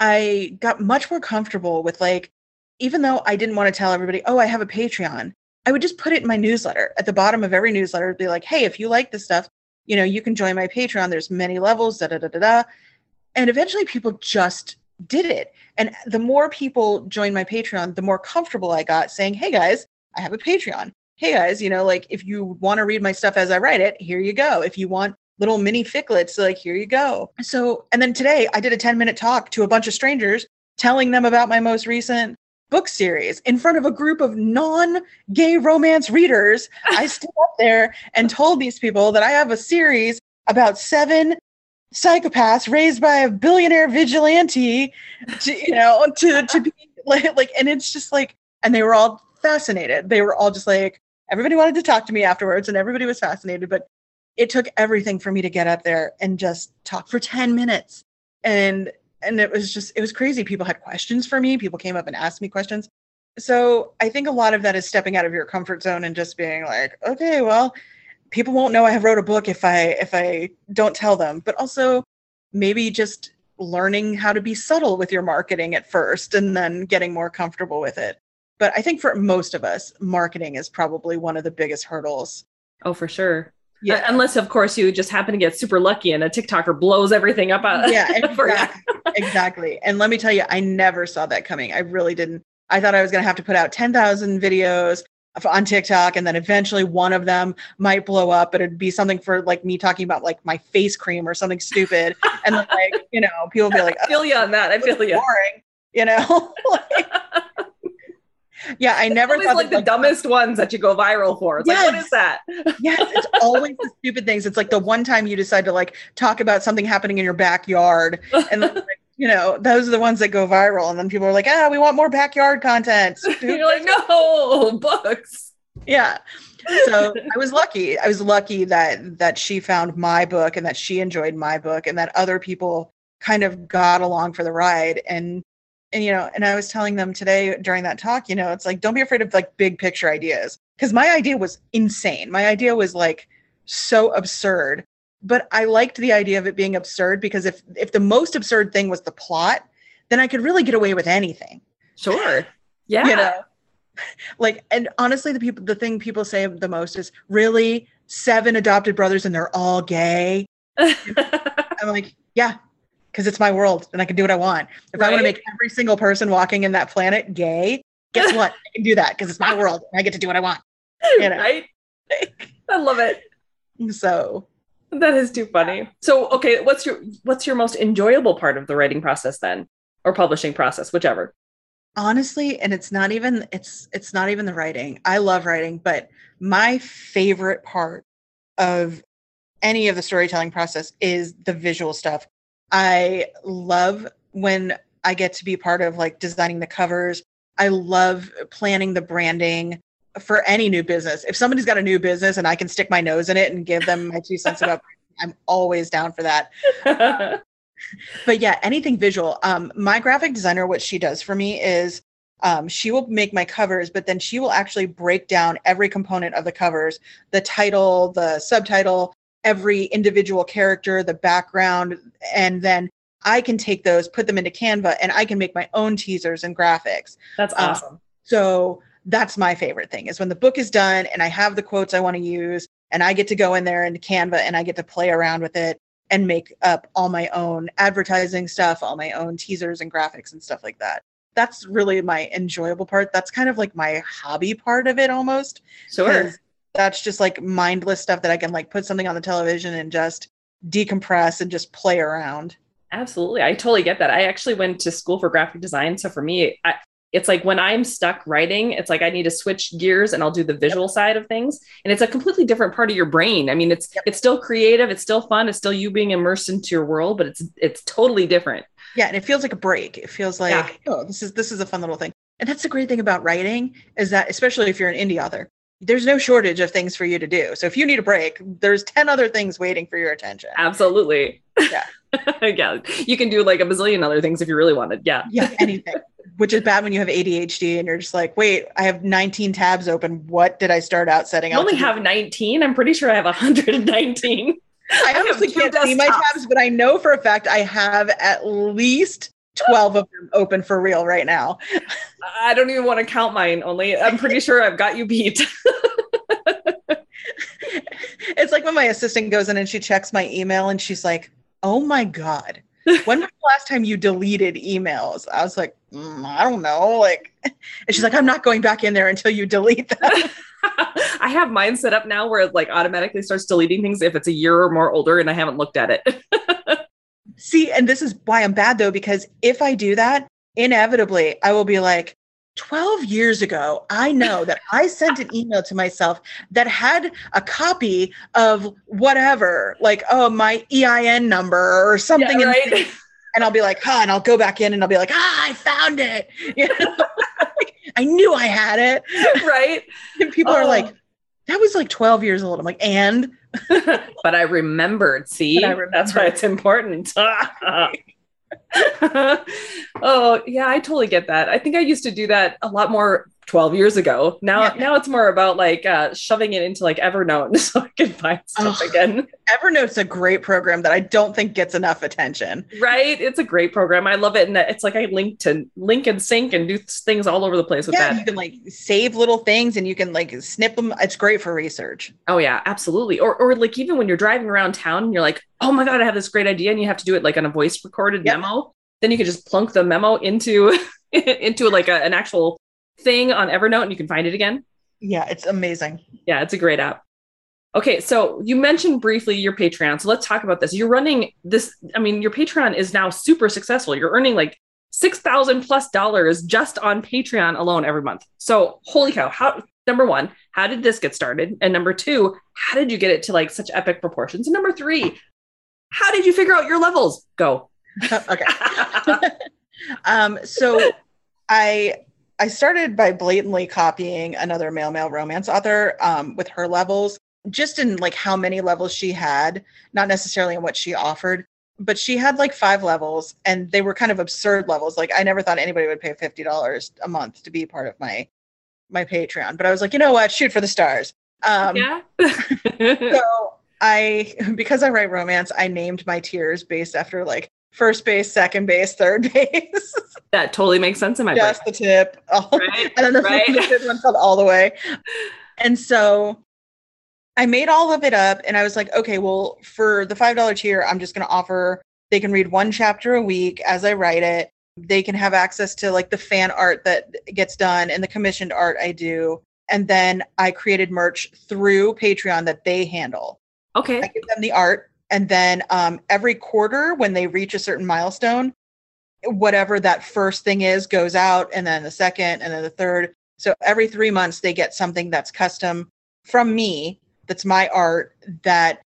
i got much more comfortable with like even though i didn't want to tell everybody oh i have a patreon i would just put it in my newsletter. At the bottom of every newsletter be like hey if you like this stuff you know you can join my patreon. There's many levels da da da da da. And eventually people just did it and the more people joined my patreon the more comfortable i got saying hey guys i have a patreon hey guys, you know, like if you want to read my stuff as I write it, here you go. If you want little mini ficklets, like here you go. So, and then today I did a 10 minute talk to a bunch of strangers telling them about my most recent book series in front of a group of non gay romance readers. I stood up there and told these people that I have a series about seven psychopaths raised by a billionaire vigilante to, you know, to, to be like, like, and it's just like, and they were all fascinated. They were all just like, everybody wanted to talk to me afterwards and everybody was fascinated but it took everything for me to get up there and just talk for 10 minutes. And and it was just it was crazy. People had questions for me. People came up and asked me questions. So i think a lot of that is stepping out of your comfort zone and just being like okay well people won't know i have wrote a book if i if i don't tell them but also maybe just learning how to be subtle with your marketing at first and then getting more comfortable with it. But I think for most of us, marketing is probably one of the biggest hurdles. Oh, for sure. Yeah. Uh, unless, of course, you just happen to get super lucky and a TikToker blows everything up. Out yeah, (laughs) exactly. exactly. And let me tell you, I never saw that coming. I really didn't. I thought I was going to have to put out 10,000 videos on TikTok and then eventually one of them might blow up, but it'd be something for like me talking about like my face cream or something stupid. (laughs) and then like, you know, people be like, oh, I feel you on that. I feel you. Boring, you know? (laughs) like, yeah, I never thought like that, the like, dumbest ones that you go viral for. It's yes. like, what is that? yes, it's always the stupid things. It's like the one time you decide to like talk about something happening in your backyard, and then, like, you know those are the ones that go viral, and then people are like, ah, we want more backyard content. (laughs) You're like, no books. Yeah. So I was lucky. I was lucky that that she found my book and that she enjoyed my book and that other people kind of got along for the ride and and you know and i was telling them today during that talk you know it's like don't be afraid of like big picture ideas because my idea was insane my idea was like so absurd but i liked the idea of it being absurd because if if the most absurd thing was the plot then i could really get away with anything sure (laughs) yeah you know like and honestly the people the thing people say the most is really seven adopted brothers and they're all gay (laughs) i'm like yeah because it's my world and I can do what I want. If right? I want to make every single person walking in that planet gay, guess (laughs) what? I can do that because it's my world and I get to do what I want. You know? Right? I love it. So that is too funny. So okay, what's your what's your most enjoyable part of the writing process then? Or publishing process, whichever. Honestly, and it's not even it's it's not even the writing. I love writing, but my favorite part of any of the storytelling process is the visual stuff I love when I get to be part of like designing the covers. I love planning the branding for any new business. If somebody's got a new business and I can stick my nose in it and give them my two cents about (laughs) I'm always down for that. (laughs) but yeah, anything visual. Um, my graphic designer, what she does for me is um, she will make my covers, but then she will actually break down every component of the covers the title, the subtitle, every individual character, the background, and then I can take those, put them into Canva, and I can make my own teasers and graphics. That's um, awesome. Um, so that's my favorite thing is when the book is done and I have the quotes I want to use, and I get to go in there into Canva and I get to play around with it and make up all my own advertising stuff, all my own teasers and graphics and stuff like that. That's really my enjoyable part. That's kind of like my hobby part of it almost. Sure that's just like mindless stuff that I can like put something on the television and just decompress and just play around. Absolutely. I totally get that. I actually went to school for graphic design. So for me, I, it's like when I'm stuck writing, it's like I need to switch gears and I'll do the visual yep. side of things. And it's a completely different part of your brain. I mean, it's yep. it's still creative, it's still fun, it's still you being immersed into your world, but it's it's totally different. Yeah, and it feels like a break. It feels like, yeah. oh, this is this is a fun little thing. And that's the great thing about writing is that especially if you're an indie author, there's no shortage of things for you to do. So if you need a break, there's 10 other things waiting for your attention. Absolutely. Yeah. (laughs) yeah. You can do like a bazillion other things if you really wanted. Yeah. Yeah. Anything. Which is bad when you have ADHD and you're just like, wait, I have 19 tabs open. What did I start out setting I out? only have do? 19. I'm pretty sure I have 119. I honestly can't see my tabs, but I know for a fact I have at least 12 of them open for real right now. I don't even want to count mine only. I'm pretty sure I've got you beat. (laughs) it's like when my assistant goes in and she checks my email and she's like, oh my God, when was the last time you deleted emails? I was like, mm, I don't know. Like, (laughs) and she's like, I'm not going back in there until you delete them. (laughs) I have mine set up now where it like automatically starts deleting things if it's a year or more older and I haven't looked at it. (laughs) See, and this is why I'm bad though, because if I do that, inevitably I will be like, 12 years ago, I know that I sent an email to myself that had a copy of whatever, like, oh, my EIN number or something. Yeah, right? And I'll be like, huh, and I'll go back in and I'll be like, ah, I found it. (laughs) You know? I knew I had it. (laughs) Right. and people oh. are like, that was like 12 years old. I'm like, and (laughs) but I remembered. See, I remembered. that's why it's important. oh, yeah, I totally get that. I think I used to do that a lot more 12 years ago. Now Yeah. now it's more about like uh shoving it into like Evernote (laughs) so I can find stuff again. Evernote's a great program that I don't think gets enough attention. Right? It's a great program. I love it. And it's like I link to link and sync and do things all over the place with yeah, that. you can like save little things and you can like snip them. It's great for research. Oh yeah, absolutely. Or or like even when you're driving around town and you're like, oh my god, I have this great idea, and you have to do it like on a voice recorded Yep. memo. Then you can just plunk the memo into (laughs) into like a, an actual thing on Evernote, and you can find it again. Yeah, it's amazing. Yeah, it's a great app. Okay, so you mentioned briefly your Patreon. So let's talk about this. You're running this, I mean, your Patreon is now super successful. You're earning like 6,000 plus dollars just on Patreon alone every month. So, holy cow. How, number one, how did this get started? And number two, how did you get it to like such epic proportions? And number three, how did you figure out your levels? Go. (laughs) okay. (laughs) um, so I I started by blatantly copying another male male romance author um, with her levels, just in like how many levels she had, not necessarily in what she offered. But she had like five levels, and they were kind of absurd levels. Like I never thought anybody would pay fifty dollars a month to be part of my my Patreon. But I was like, you know what? Shoot for the stars. Um, yeah. (laughs) so I, (laughs) because I write romance, I named my tiers based after like first base, second base, third (laughs) base, that totally makes sense in my brain. just the tip, all, (laughs) oh, Right, and then the, right. one called all the way. And so I made all of it up, and I was like, okay, well, for the five dollar tier, I'm just going to offer. They can read one chapter a week as I write it. They can have access to like the fan art that gets done and the commissioned art I do. And then I created merch through Patreon that they handle. Okay. I give them the art, and then um, every quarter when they reach a certain milestone, whatever that first thing is goes out, and then the second, and then the third. So every three months they get something that's custom from me. That's my art that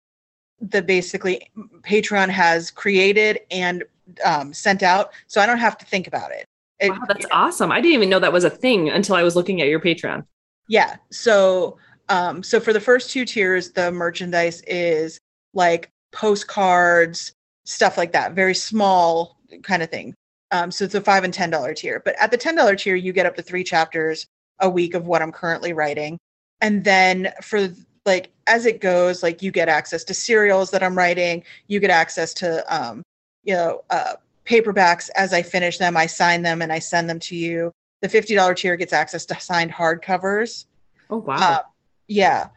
the basically Patreon has created and um, sent out, so I don't have to think about it. It- Wow, that's awesome. I didn't even know that was a thing until I was looking at your Patreon. Yeah. So um so for the first two tiers the merchandise is like postcards, stuff like that, very small kind of thing. Um so it's a 5 and 10 dollar tier. But at the 10 dollar tier you get up to 3 chapters a week of what I'm currently writing. And then for like as it goes like you get access to serials that I'm writing, you get access to um you know uh paperbacks as I finish them, I sign them and I send them to you. The $50 tier gets access to signed hardcovers. Oh wow. Uh, yeah.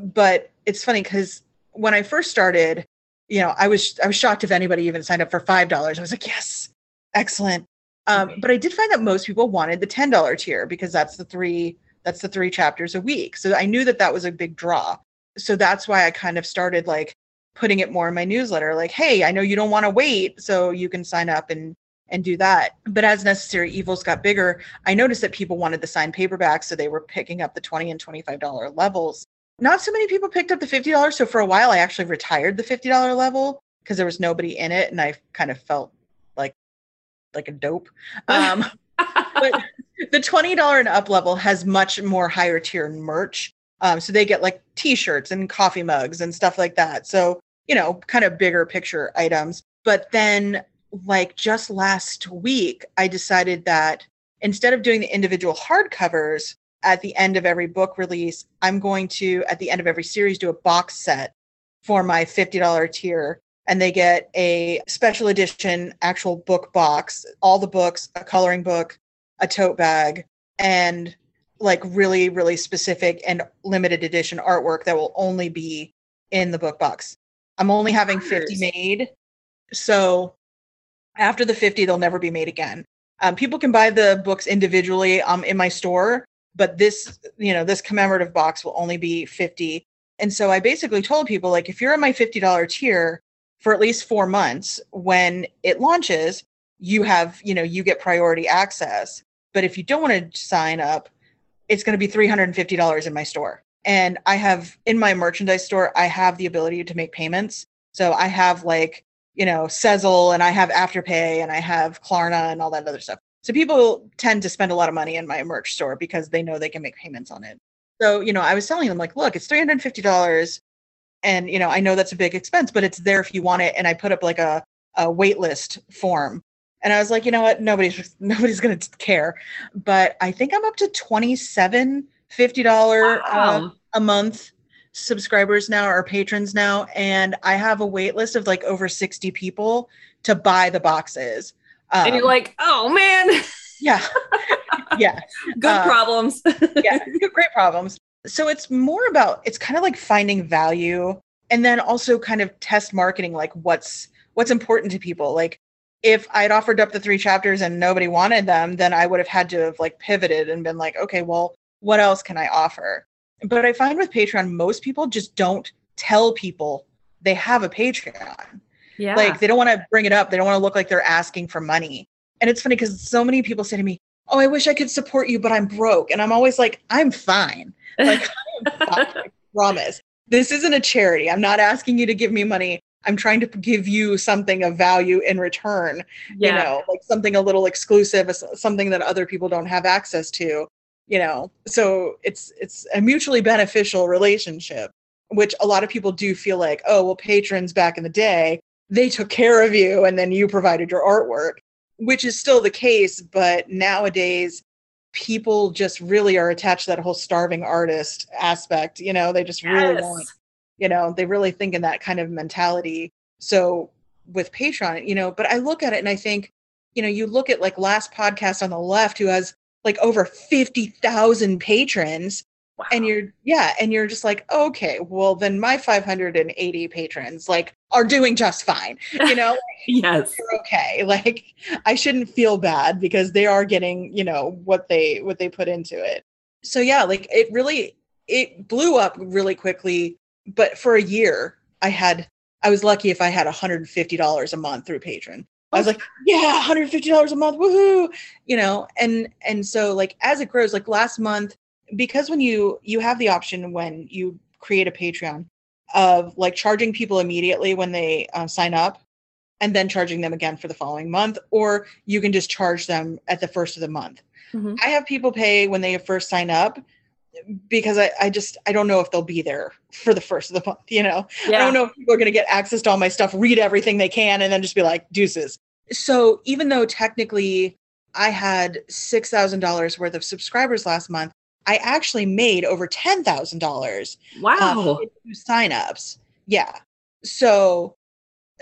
But it's funny because when I first started, you know, I was I was shocked if anybody even signed up for five dollars. I was like, yes, excellent. Um, but I did find that most people wanted the ten dollar tier because that's the three that's the three chapters a week. So I knew that that was a big draw. So that's why I kind of started like putting it more in my newsletter. Like, hey, I know you don't want to wait, so you can sign up and and do that. But as necessary evils got bigger, I noticed that people wanted the signed paperback, so they were picking up the twenty and twenty five dollar levels. Not so many people picked up the fifty dollars. So for a while, I actually retired the fifty dollar level because there was nobody in it, and I kind of felt like like a dope. (laughs) Um, but the twenty dollar and up level has much more higher tier merch. Um, so they get like T-shirts and coffee mugs and stuff like that. So you know, kind of bigger picture items. But then, like just last week, I decided that instead of doing the individual hardcovers at the end of every book release, I'm going to at the end of every series do a box set for my fifty dollar tier and they get a special edition actual book box, all the books, a coloring book, a tote bag, and like really, really specific and limited edition artwork that will only be in the book box. I'm only having 50 made. So after the 50, they'll never be made again. Um, people can buy the books individually um, in my store, but this, you know, this commemorative box will only be 50. And so I basically told people, like, if you're in my $50 tier for at least four months, when it launches, you have, you know, you get priority access. But if you don't want to sign up, it's going to be $350 in my store. And I have in my merchandise store, I have the ability to make payments. So I have like, you know, Sezzle and I have Afterpay and I have Klarna and all that other stuff. So people tend to spend a lot of money in my merch store because they know they can make payments on it. So, you know, I was telling them like, look, it's $350 and, you know, I know that's a big expense, but it's there if you want it. And I put up like a, a wait list form And I was like, you know what? Nobody's (laughs) nobody's gonna care. But I think I'm up to 27 $50 Wow. uh, a month subscribers now or patrons now. And I have a wait list of like over 60 people to buy the boxes. Um, and you're like, oh man, yeah. yeah. (laughs) good uh, problems. yeah, (laughs) great problems. So it's more about it's kind of like finding value and then also kind of test marketing like what's what's important to people. Like if I'd offered up the three chapters and nobody wanted them, then I would have had to have like pivoted and been like, okay, well, what else can I offer? But I find with Patreon, most people just don't tell people they have a Patreon. Yeah. Like they don't want to bring it up. They don't want to look like they're asking for money. And it's funny because so many people say to me, Oh, I wish I could support you, but I'm broke. And I'm always like, I'm fine. Like, (laughs) I promise. This isn't a charity. I'm not asking you to give me money. I'm trying to give you something of value in return, yeah. you know, like something a little exclusive, something that other people don't have access to, you know. So it's it's a mutually beneficial relationship, which a lot of people do feel like, oh, well, patrons back in the day, they took care of you and then you provided your artwork, which is still the case, but nowadays people just really are attached to that whole starving artist aspect, you know, they just really want you know they really think in that kind of mentality. So with patreon you know but i look at it and i think you know you look at like last podcast on the left who has like over 50,000 patrons Wow. and you're yeah and you're just like okay well then my 580 patrons like are doing just fine you know? (laughs) Yes. they're okay. Like i shouldn't feel bad because they are getting you know what they what they put into it. So yeah like it really it blew up really quickly but for a year i had i was lucky if i had $150 a month through patron i was oh. like yeah $150 a month woohoo you know? And and so like as it grows like last month because when you you have the option when you create a patreon of like charging people immediately when they uh, sign up and then charging them again for the following month or you can just charge them at the first of the month. Mhm. i have people pay when they first sign up because I, I just i don't know if they'll be there for the first of the month you know? I don't know if people are going to get access to all my stuff read everything they can and then just be like deuces. So even though technically i had $6000 worth of subscribers last month i actually made over $10000 Wow. uh, new signups. Yeah. So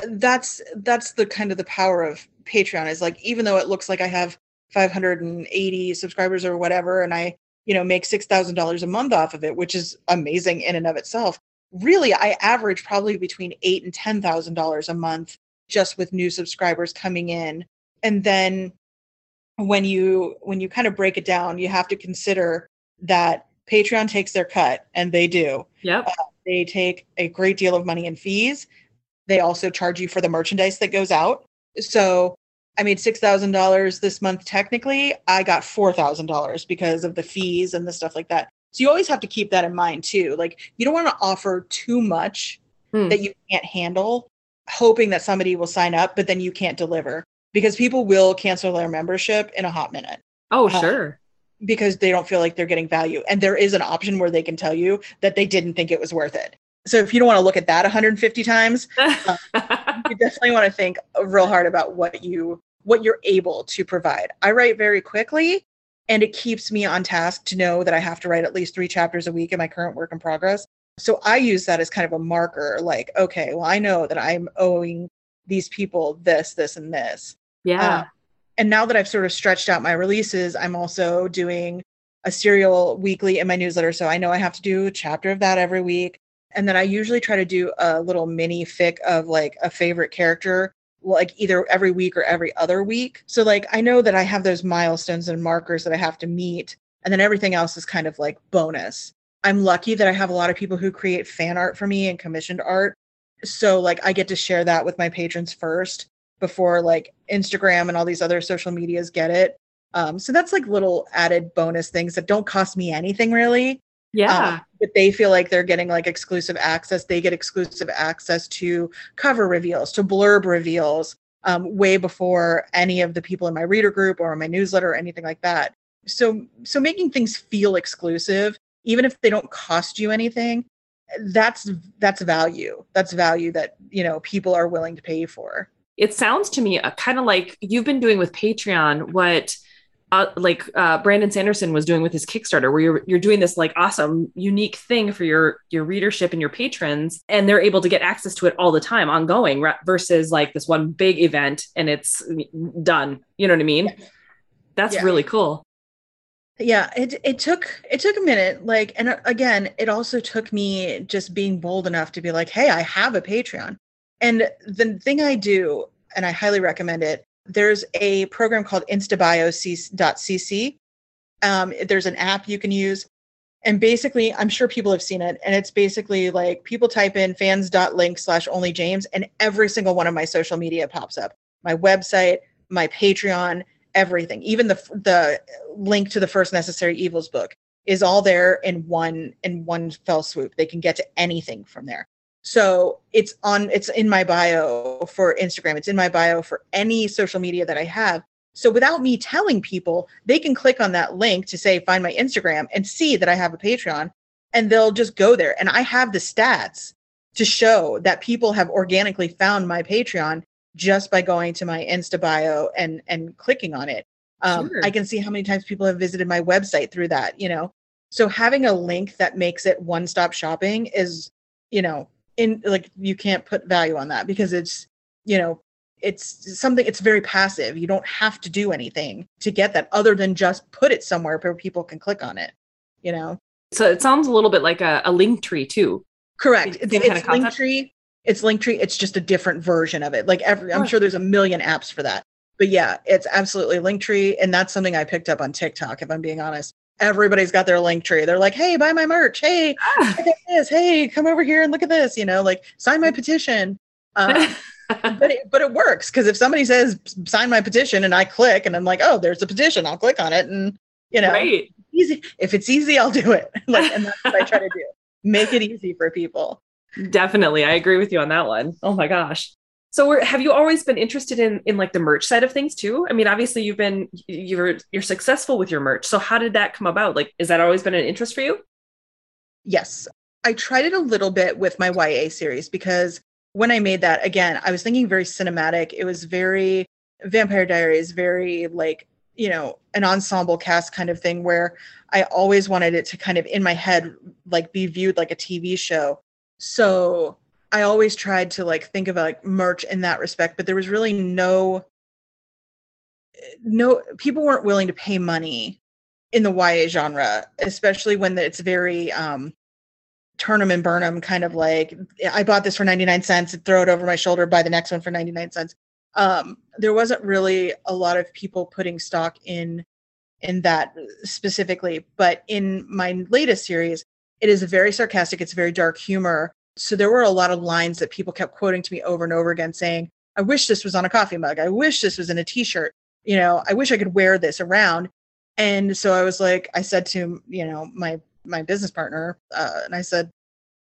that's that's the kind of the power of Patreon is like even though it looks like I have 580 subscribers or whatever and I you know make $6,000 a month off of it which is amazing in and of itself really I average probably between 8 and $10,000 a month just with new subscribers coming in and then when you when you kind of break it down you have to consider that Patreon takes their cut and they do Yep. they take a great deal of money in fees. They also charge you for the merchandise that goes out. So I made $6,000 this month technically. I got $4,000 because of the fees and the stuff like that. So you always have to keep that in mind too. Like you don't want to offer too much Hmm. that you can't handle, hoping that somebody will sign up, but then you can't deliver because people will cancel their membership in a hot minute Oh, uh, sure. Because they don't feel like they're getting value. And there is an option where they can tell you that they didn't think it was worth it. So if you don't want to look at that 150 times, (laughs) you definitely want to think real hard about what you what you're able to provide. I write very quickly and it keeps me on task to know that I have to write at least 3 chapters a week in my current work in progress. So I use that as kind of a marker like okay, well I know that I'm owing these people this this and this yeah. Um, and now that I've sort of stretched out my releases, I'm also doing a serial weekly in my newsletter. So I know I have to do a chapter of that every week. And then I usually try to do a little mini fic of like a favorite character, like either every week or every other week. So like I know that I have those milestones and markers that I have to meet. And then everything else is kind of like bonus. I'm lucky that I have a lot of people who create fan art for me and commissioned art. So like I get to share that with my patrons first before like Instagram and all these other social medias get it. Um, so that's like little added bonus things that don't cost me anything really. Yeah. Um, but they feel like they're getting like exclusive access. They get exclusive access to cover reveals, to blurb reveals, um, way before any of the people in my reader group or my newsletter or anything like that. So, so making things feel exclusive, even if they don't cost you anything, that's that's value. That's value that you know people are willing to pay for. It sounds to me uh, kind of like you've been doing with Patreon what uh, like uh, Brandon Sanderson was doing with his Kickstarter, where you're you're doing this like awesome, unique thing for your your readership and your patrons, and they're able to get access to it all the time, ongoing, versus like this one big event and it's done. You know what I mean? Yeah. That's yeah. really cool. Yeah, it it took it took a minute. Like, and uh, again, it also took me just being bold enough to be like, hey, I have a Patreon, and the thing I do, and I highly recommend it there's a program called instabio.cc. Um, there's an app you can use. And basically, I'm sure people have seen it. And it's basically like people type in fans.link slash Onley James, and every single one of my social media pops up my website, my Patreon, everything. Even the, the link to the first necessary evils book is all there in one in one fell swoop. They can get to anything from there. So it's on it's in my bio for Instagram. It's in my bio for any social media that I have. So without me telling people, they can click on that link to say find my Instagram and see that I have a Patreon and they'll just go there. And I have the stats to show that people have organically found my Patreon just by going to my Insta bio and and clicking on it. Um, sure. I can see how many times people have visited my website through that, you know. So having a link that makes it one-stop shopping is, you know, in like you can't put value on that because it's you know it's something it's very passive. You don't have to do anything to get that other than just put it somewhere where people can click on it you know? So it sounds a little bit like a, a link tree too. Correct. It's, it's link tree it's link tree it's just a different version of it. Like every i'm sure there's a million apps for that. But yeah it's absolutely link tree and that's something i picked up on tiktok if i'm being honest everybody's got their link tree. They're like, hey, buy my merch. Hey, ah. check out this. Hey, come over here and look at this. You know, like sign my petition. Uh, (laughs) but it, but it works because if somebody says sign my petition and I click and I'm like, oh, there's a petition, I'll click on it and you know, right. easy. If it's easy, I'll do it. (laughs) like, and that's what I try to do. (laughs) Make it easy for people. Definitely, I agree with you on that one. Oh my gosh. So have you always been interested in in like the merch side of things too? I mean, obviously you've been you're you're successful with your merch. So how did that come about? Like is that always been an interest for you? Yes. I tried it a little bit with my YA series because when I made that again, I was thinking very cinematic. It was very Vampire Diaries, very like, you know, an ensemble cast kind of thing where I always wanted it to kind of in my head like be viewed like a TV show. So I always tried to like think of like merch in that respect, but there was really no no people weren't willing to pay money in the YA genre, especially when it's very um turn them and burn them kind of like I bought this for 99 cents and throw it over my shoulder, buy the next one for 99 cents. Um, there wasn't really a lot of people putting stock in in that specifically, but in my latest series, it is very sarcastic, it's very dark humor so there were a lot of lines that people kept quoting to me over and over again saying, I wish this was on a coffee mug. I wish this was in a t shirt. You know, I wish I could wear this around. And so I was like, I said to, you know, my, my business partner, uh, and I said,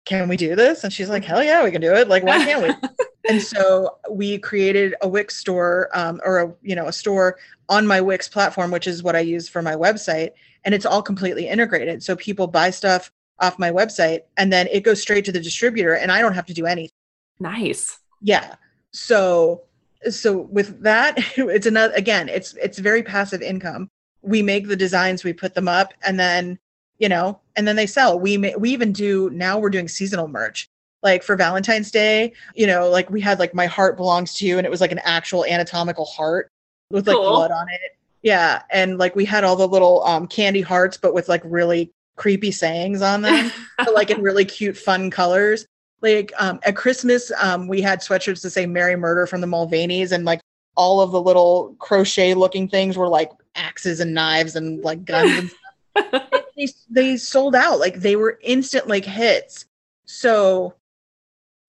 can we do this? And she's like, hell yeah, we can do it. Like, why can't we? (laughs) and so we created a Wix store um, or a, you know, a store on my Wix platform, which is what I use for my website. And it's all completely integrated. So people buy stuff off my website and then it goes straight to the distributor and I don't have to do anything. Nice. Yeah. So so with that (laughs) it's another again it's it's very passive income. We make the designs, we put them up and then you know, and then they sell. We may, we even do now we're doing seasonal merch. Like for Valentine's Day, you know, like we had like my heart belongs to you and it was like an actual anatomical heart with like cool. blood on it. Yeah, and like we had all the little um candy hearts but with like really creepy sayings on (laughs) them, but like in really cute, fun colors. Like um, at Christmas, um, we had sweatshirts to say "Merry Murder" from the Mulvaneys, and like all of the little crochet-looking things were like axes and knives and like guns. And (laughs) they, they sold out like they were instant like hits. So,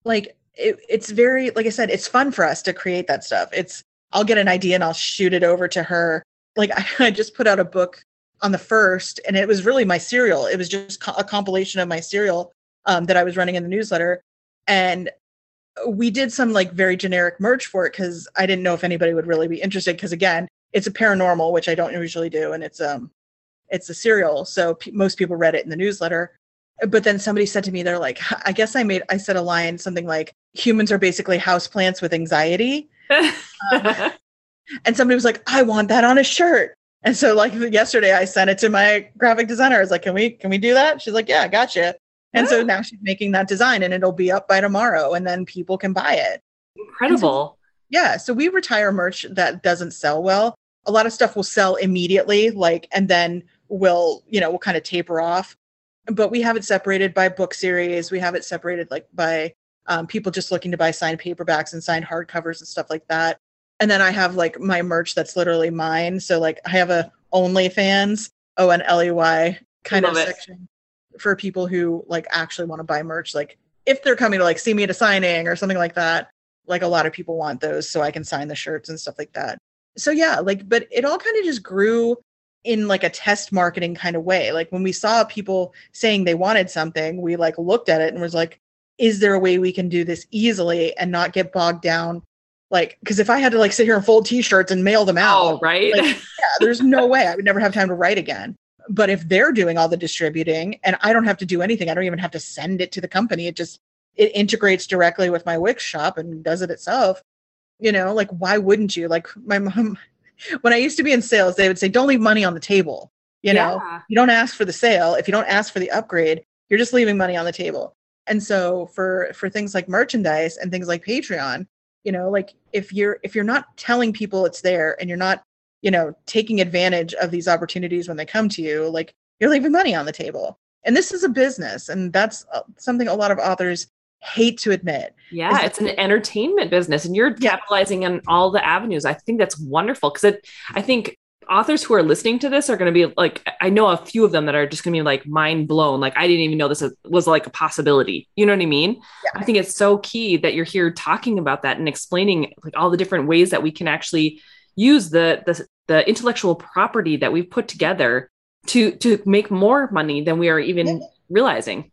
like it, it's very like I said, it's fun for us to create that stuff. It's I'll get an idea and I'll shoot it over to her. Like I, (laughs) I just put out a book on the first, and it was really my serial. It was just co- a compilation of my serial um, that I was running in the newsletter, and we did some like very generic merch for it because I didn't know if anybody would really be interested. Because again, it's a paranormal, which I don't usually do, and it's um, it's a serial, so p- most people read it in the newsletter. But then somebody said to me, they're like, I guess I made I said a line something like, humans are basically houseplants with anxiety. Um, (laughs) and somebody was like, I want that on a shirt. And so like yesterday I sent it to my graphic designer. I was like, can we can we do that? She's like, yeah, gotcha. And so now she's making that design and it'll be up by tomorrow and then people can buy it. Incredible. So, yeah. So we retire merch that doesn't sell well. A lot of stuff will sell immediately, like, and then will, you know, will kind of taper off. But we have it separated by book series. We have it separated like by um, people just looking to buy signed paperbacks and signed hardcovers and stuff like that. And then I have like my merch that's literally mine. So like I have a OnleyFans, O N L E Y kind of it. section for people who like actually want to buy merch. Like if they're coming to like see me at a signing or something like that, like a lot of people want those so I can sign the shirts and stuff like that. So yeah, like but it all kind of just grew in like a test marketing kind of way. Like when we saw people saying they wanted something, we like looked at it and was like, is there a way we can do this easily and not get bogged down? Like, because if I had to like sit here and fold t-shirts and mail them out, Oh, right. like, (laughs) yeah, there's no way I would never have time to write again. But if they're doing all the distributing and I don't have to do anything, I don't even have to send it to the company. It just it integrates directly with my Wix shop and does it itself. You know, like why wouldn't you? Like my mom (laughs) when I used to be in sales, they would say, Don't leave money on the table. You know, Yeah. you don't ask for the sale. If you don't ask for the upgrade, you're just leaving money on the table. And so for for things like merchandise and things like Patreon, you know, like if you're if you're not telling people it's there and you're not, you know, taking advantage of these opportunities when they come to you, like you're leaving money on the table. And this is a business and that's uh, something a lot of authors hate to admit. Yeah, it's an entertainment business and you're Yeah. capitalizing on all the avenues. I think that's wonderful because it I think authors who are listening to this are going to be like I know a few of them that are just going to be like mind blown like I didn't even know this was like a possibility. You know what I mean? Yeah. I think it's so key that you're here talking about that and explaining like all the different ways that we can actually use the the, the intellectual property that we've put together to to make more money than we are even realizing.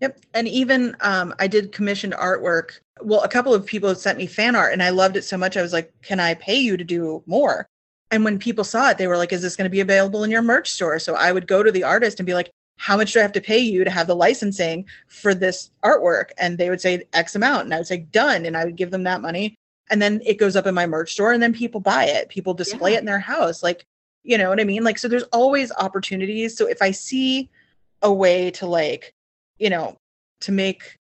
Yep. And even um, I did commissioned artwork. Well, a couple of people sent me fan art and I loved it so much. I was like, can I pay you to do more? And when people saw it, they were like, is this going to be available in your merch store? So I would go to the artist and be like, how much do I have to pay you to have the licensing for this artwork? And they would say X amount. And I would say, done. And I would give them that money. And then it goes up in my merch store and then people buy it. People display Yeah. it in their house. Like, you know what I mean? Like, so there's always opportunities. So if I see a way to like, you know, to make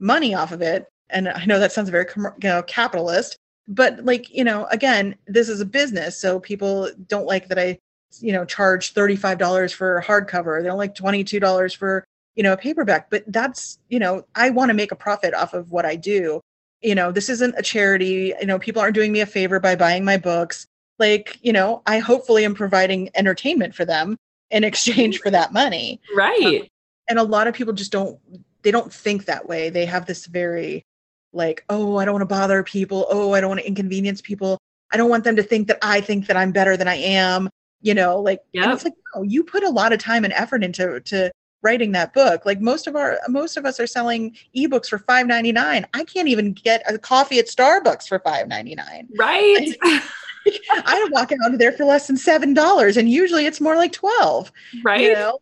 money off of it, and I know that sounds very you know capitalist, but like you know, again, this is a business, so people don't like that I you know charge thirty five dollars for a hardcover. They don't like twenty two dollars for you know a paperback. But that's you know I want to make a profit off of what I do. You know, this isn't a charity. You know, people aren't doing me a favor by buying my books. Like you know, I hopefully am providing entertainment for them in exchange for that money Right. Um, and a lot of people just don't they don't think that way they have this very like oh i don't want to bother people oh i don't want to inconvenience people i don't want them to think that i think that i'm better than i am you know like Yep. it's like no, you put a lot of time and effort into to writing that book like most of our most of us are selling ebooks for 5.99 i can't even get a coffee at starbucks for 5.99 Right. i (laughs) walk out of there for less than seven dollars and usually it's more like 12 right. you know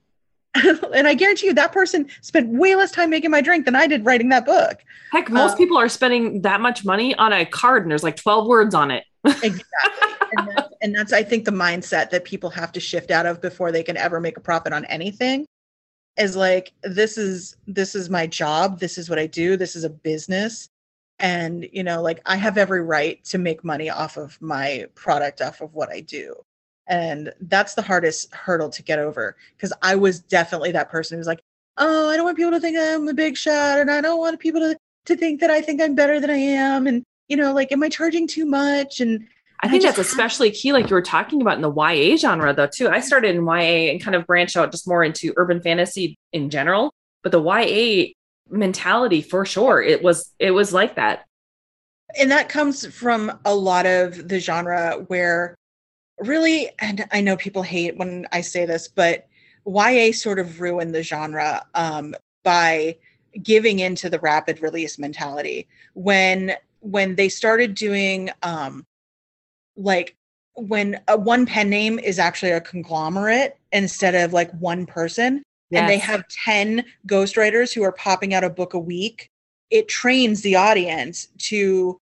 (laughs) and i guarantee you that person spent way less time making my drink than i did writing that book. Heck, most Um, people are spending that much money on a card and there's like 12 words on it. (laughs) exactly. And, that's, and that's i think the mindset that people have to shift out of before they can ever make a profit on anything is like this is this is my job. This is what i do. This is a business. And you know like i have every right to make money off of my product off of what i do and that's the hardest hurdle to get over because i was definitely that person who was like oh i don't want people to think i'm a big shot and i don't want people to to think that i think i'm better than i am and you know like am i charging too much and I I think just that's have- especially key, like you were talking about in the YA genre, though, too. I started in YA and kind of branched out just more into urban fantasy in general. But the YA mentality, for sure, it was it was like that. and that comes from a lot of the genre where really and i know people hate when i say this but ya sort of ruined the genre um, by giving into the rapid release mentality. When when they started doing um like when a one pen name is actually a conglomerate instead of like one person and they have 10 ghostwriters who are popping out a book a week it trains the audience to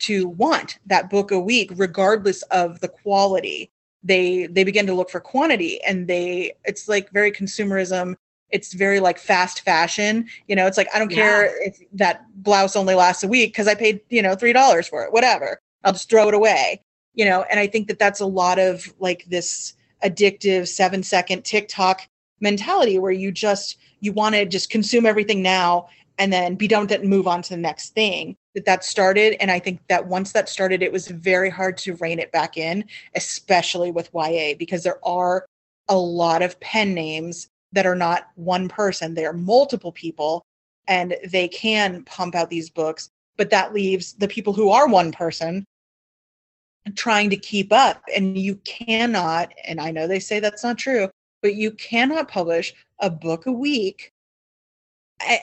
to want that book a week regardless of the quality. They they begin to look for quantity and they it's like very consumerism. It's very like fast fashion. You know it's like i don't care if that blouse only lasts a week because i paid you know three dollars for it whatever. I'll just throw it away you know? And i think that that's a lot of like this addictive seven second tiktok mentality where you just you want to just consume everything now and then be done with it and move on to the next thing. That that started and i think that once that started it was very hard to rein it back in especially with ya because there are a lot of pen names that are not one person. They are multiple people and they can pump out these books but that leaves the people who are one person trying to keep up. And you cannot and i know they say that's not true but you cannot publish a book a week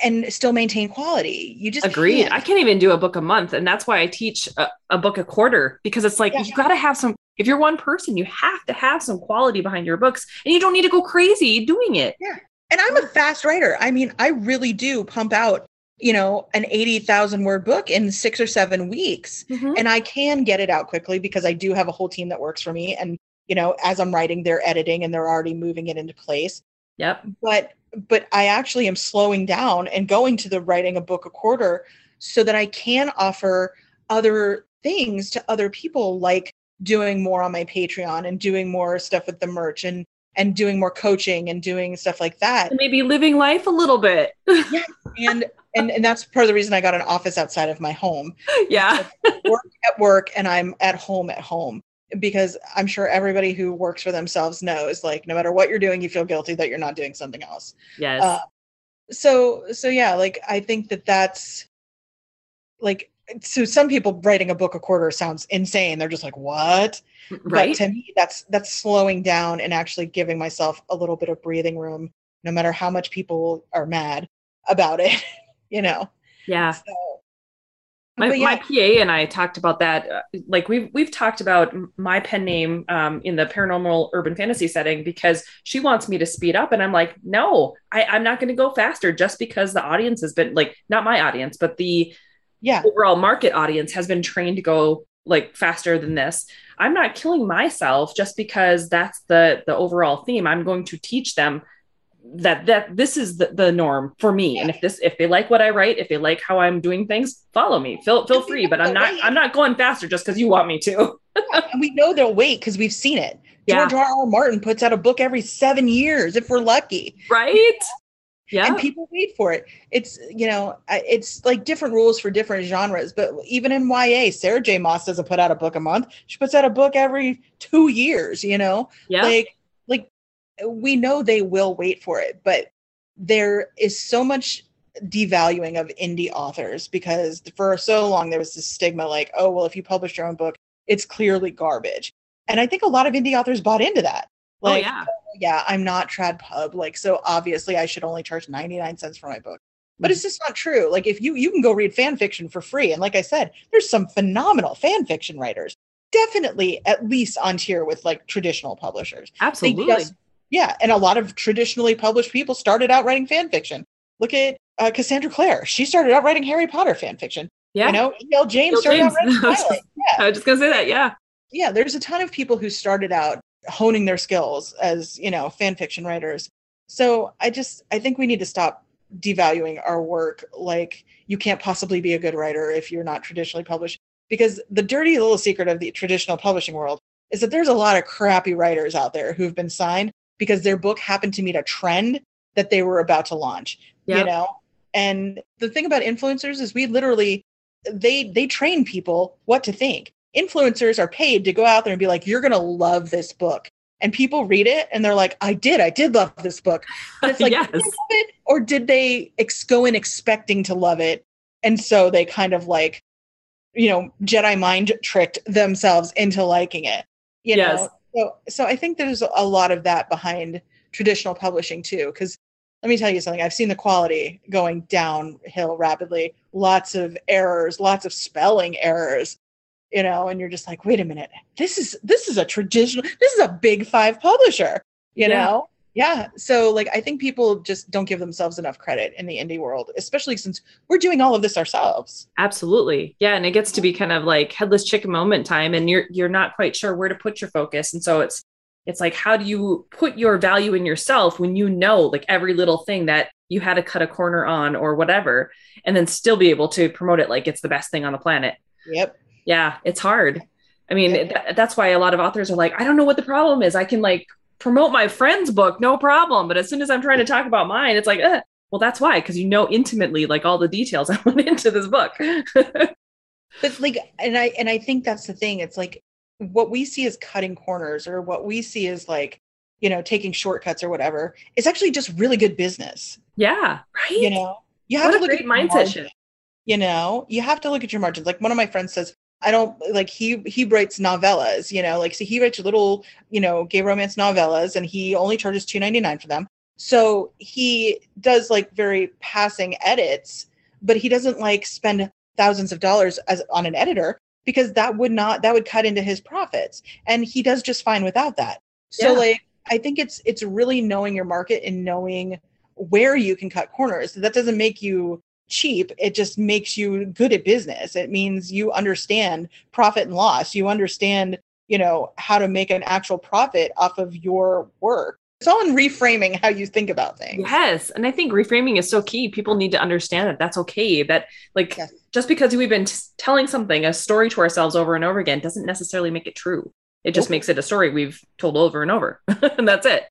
and still maintain quality you just Agreed. can't. I can't even do a book a month. And that's why I teach a, a book a quarter because it's like Yeah. you got to have some, if you're one person, you have to have some quality behind your books and you don't need to go crazy doing it. Yeah, And I'm a fast writer. I mean, I really do pump out, you know, an 80,000 word book in six or seven weeks. Mm-hmm. And I can get it out quickly because I do have a whole team that works for me. And, you know, as I'm writing, they're editing and they're already moving it into place. Yep. But, but I actually am slowing down and going to the writing a book a quarter so that I can offer other things to other people, like doing more on my Patreon and doing more stuff with the merch and, and doing more coaching and doing stuff like that. And maybe living life a little bit. (laughs) and and and that's part of the reason I got an office outside of my home. yeah. Work at work and I'm at home at home because I'm sure everybody who works for themselves knows like no matter what you're doing you feel guilty that you're not doing something else. Yes. Uh, so so yeah, like I think that that's like so some people writing a book a quarter sounds insane. They're just like, "What?" (laughs) right. But to me that's that's slowing down and actually giving myself a little bit of breathing room no matter how much people are mad about it, (laughs) you know. yeah. So, my, but my PA and I talked about that. uh, Like we've we've talked about my pen name um, in the paranormal urban fantasy setting because she wants me to speed up, and I'm like, no, I, I'm not going to go faster just because the audience has been like not my audience, but the yeah, overall market audience has been trained to go like faster than this. I'm not killing myself just because that's the the overall theme. I'm going to teach them that that this is the, the norm for me and if this if they like what i write if they like how i'm doing things follow me feel feel free but i'm not i'm not going faster just because you want me to (laughs) and we know they'll wait because we've seen it. Yeah. George R. R. Martin puts out a book every seven years if we're lucky, right yeah and people wait for it. It's you know, it's like different rules for different genres. But even in YA, Sarah J. Maas doesn't put out a book a month. She puts out a book every two years. You know, yeah like we know they will wait for it, but there is so much devaluing of indie authors because for so long there was this stigma like, oh well, if you publish your own book, it's clearly garbage. And I think a lot of indie authors bought into that. Oh, like, oh yeah yeah, I'm not trad pub, like so obviously I should only charge 99 cents for my book. But it's mm-hmm. just not true. Like if you you can go read fan fiction for free, and like I said, there's some phenomenal fan fiction writers. Definitely at least on tier with like traditional publishers. They absolutely just- yeah, and a lot of traditionally published people started out writing fan fiction. Look at uh, Cassandra Clare. She started out writing Harry Potter fan fiction. yeah You know, E.L. James started out James. writing (laughs) Twilight. Yeah, i was just gonna say that yeah yeah. There's a ton of people who started out honing their skills as you know fan fiction writers. So I just I think we need to stop devaluing our work. Like you can't possibly be a good writer if you're not traditionally published. Because the dirty little secret of the traditional publishing world is that there's a lot of crappy writers out there who've been signed because their book happened to meet a trend that they were about to launch you know? And the thing about influencers is we literally they they train people what to think. Influencers are paid to go out there and be like you're gonna love this book. And people read it and they're like i did i did love this book. (laughs) And it's like Yes. did they love it or did they ex- go in expecting to love it? And so they kind of like you know jedi mind tricked themselves into liking it you Yes. know so so i think there's a lot of that behind traditional publishing too because let me tell you something i've seen the quality going downhill rapidly lots of errors lots of spelling errors you know and you're just like wait a minute this is this is a traditional this is a big five publisher you Yeah. know Yeah. So like I think people just don't give themselves enough credit in the indie world, especially since we're doing all of this ourselves. Absolutely. Yeah, and it gets to be kind of like headless chicken moment time and you're you're not quite sure where to put your focus. And so it's it's like how do you put your value in yourself when you know like every little thing that you had to cut a corner on or whatever and then still be able to promote it like it's the best thing on the planet. Yep. Yeah, it's hard. I mean, th- that's why a lot of authors are like, I don't know what the problem is. I can like promote my friend's book, no problem. But as soon as I'm trying to talk about mine, it's like, eh. well, that's why, because you know intimately like all the details (laughs) I went into this book. (laughs) but like, and I and I think that's the thing. It's like what we see as cutting corners, or what we see as like, you know, taking shortcuts or whatever, It's actually just really good business. Yeah, right. You know, you have what to look great at mindset shift. You know, you have to look at your margins. Like one of my friends says, I don't like he he writes novellas, you know, like so he writes little, you know, gay romance novellas and he only charges 2.99 for them. So he does like very passing edits, but he doesn't like spend thousands of dollars as on an editor because that would not that would cut into his profits. And he does just fine without that. So Yeah. like I think it's it's really knowing your market and knowing where you can cut corners. That doesn't make you cheap it just makes you good at business it means you understand profit and loss you understand you know how to make an actual profit off of your work it's all in reframing how you think about things Yes. And I think reframing is so key. People need to understand that that's okay. That, like, Yes. just because we've been t- telling something, a story to ourselves over and over again, doesn't necessarily make it true. It just Nope. makes it a story we've told over and over. (laughs) and that's it.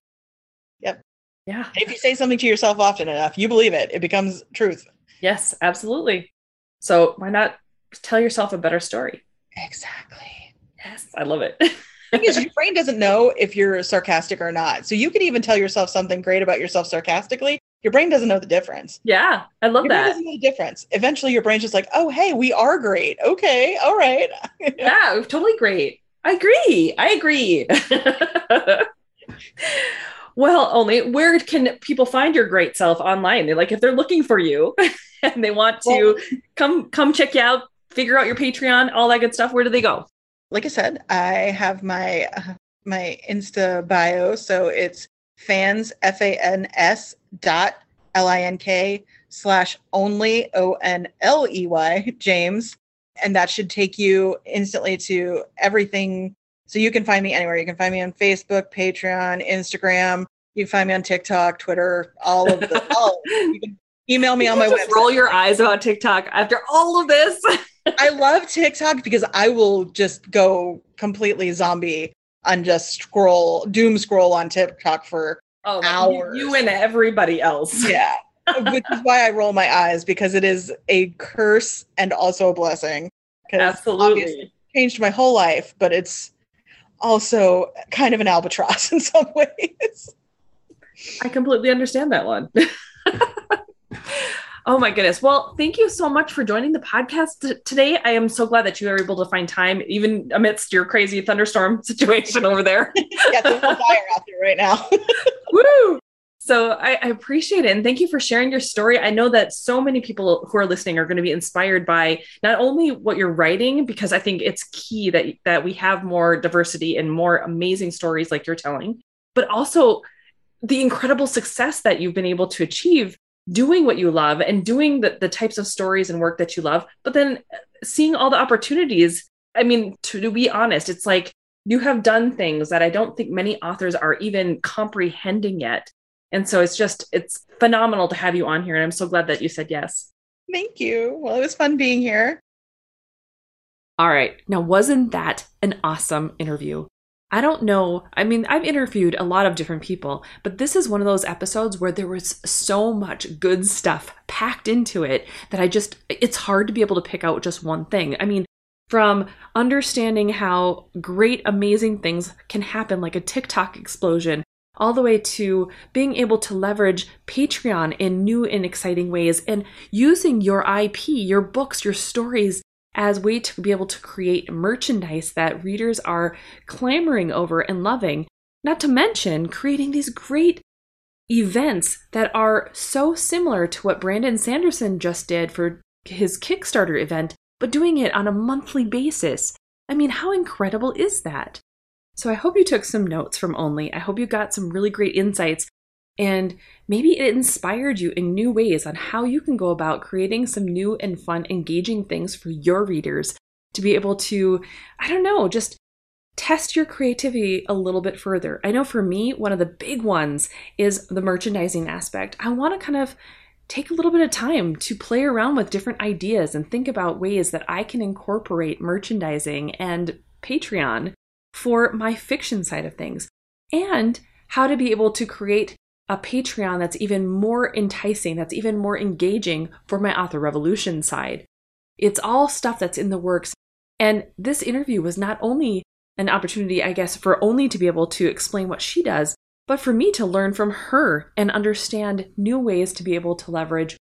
Yep. Yeah. if you say something to yourself often enough you believe it it becomes truth Yes, absolutely. So why not tell yourself a better story? exactly Yes. I love it. because your brain doesn't know if you're sarcastic or not so you can even tell yourself something great about yourself sarcastically your brain doesn't know the difference yeah. I love your that. doesn't know the difference eventually your brain's just like oh hey we are great okay all right (laughs) Yeah. Totally great. I agree. I agree. (laughs) well, Onley where can people find your great self online? They're like if they're looking for you (laughs) and they want to come come check you out, figure out your Patreon, all that good stuff. Where do they go? like I said, I have my uh, my Insta bio, so it's fans f a n s dot l i n k slash Onley o n l e y James, and that should take you instantly to everything. So you can find me anywhere. You can find me on Facebook, Patreon, Instagram. You can find me on TikTok, Twitter, all of the. (laughs) all. You can email me on my Just website. roll your eyes about TikTok after all of this. (laughs) I love TikTok because I will just go completely zombie and just scroll, doom scroll on TikTok for Oh, Hours. You, you and everybody else. (laughs) yeah. Which is why I roll my eyes because it is a curse and also a blessing. Absolutely. changed my whole life, but it's also kind of an albatross (laughs) in some ways. I completely understand that one. (laughs) oh my goodness. Well, thank you so much for joining the podcast t- today. I am so glad that you were able to find time, even amidst your crazy thunderstorm (laughs) situation over there. yeah, there's no fire out there right now. Woo! So I, I appreciate it. And thank you for sharing your story. I know that so many people who are listening are going to be inspired by not only what you're writing, because I think it's key that, that we have more diversity and more amazing stories like you're telling, but also the incredible success that you've been able to achieve doing what you love and doing the, the types of stories and work that you love, but then uh, seeing all the opportunities. I mean, to, to be honest, it's like you have done things that I don't think many authors are even comprehending yet. And so it's just, it's phenomenal to have you on here. And I'm so glad that you said yes. Thank you. Well, it was fun being here. All right. Now, wasn't that an awesome interview? I don't know. I mean, I've interviewed a lot of different people, but this is one of those episodes where there was so much good stuff packed into it that I just, it's hard to be able to pick out just one thing. I mean, from understanding how great, amazing things can happen, like a TikTok explosion, all the way to being able to leverage Patreon in new and exciting ways and using your IP, your books, your stories as way to be able to create merchandise that readers are clamoring over and loving. Not to mention creating these great events that are so similar to what Brandon Sanderson just did for his Kickstarter event, but doing it on a monthly basis. I mean, how incredible is that? So I hope you took some notes from Onley. I hope you got some really great insights And maybe it inspired you in new ways on how you can go about creating some new and fun, engaging things for your readers to be able to, I don't know, just test your creativity a little bit further. I know for me, one of the big ones is the merchandising aspect. I want to kind of take a little bit of time to play around with different ideas and think about ways that I can incorporate merchandising and Patreon for my fiction side of things and how to be able to create a Patreon that's even more enticing, that's even more engaging for my author revolution side. It's all stuff that's in the works. And this interview was not only an opportunity, I guess, for Onley to be able to explain what she does, but for me to learn from her and understand new ways to be able to leverage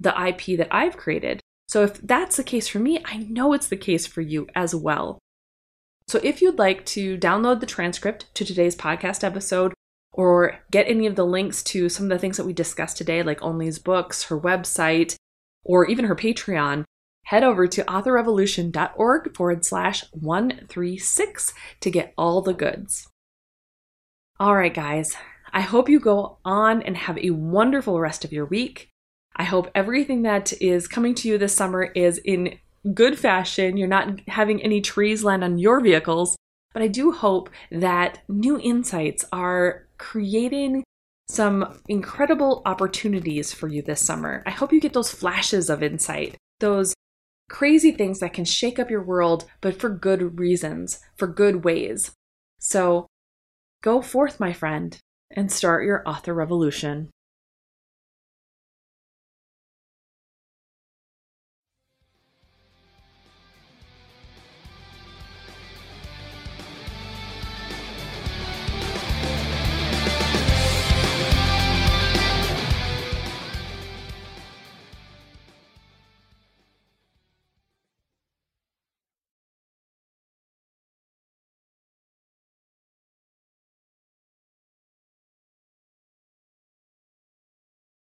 the IP that I've created. So if that's the case for me, I know it's the case for you as well. So if you'd like to download the transcript to today's podcast episode or get any of the links to some of the things that we discussed today, like Onley's books, her website, or even her Patreon, head over to authorrevolution.org forward slash 136 to get all the goods. All right, guys, I hope you go on and have a wonderful rest of your week. I hope everything that is coming to you this summer is in good fashion. You're not having any trees land on your vehicles, but I do hope that new insights are creating some incredible opportunities for you this summer. I hope you get those flashes of insight, those crazy things that can shake up your world, but for good reasons, for good ways. So Go forth, my friend, and start your author revolution.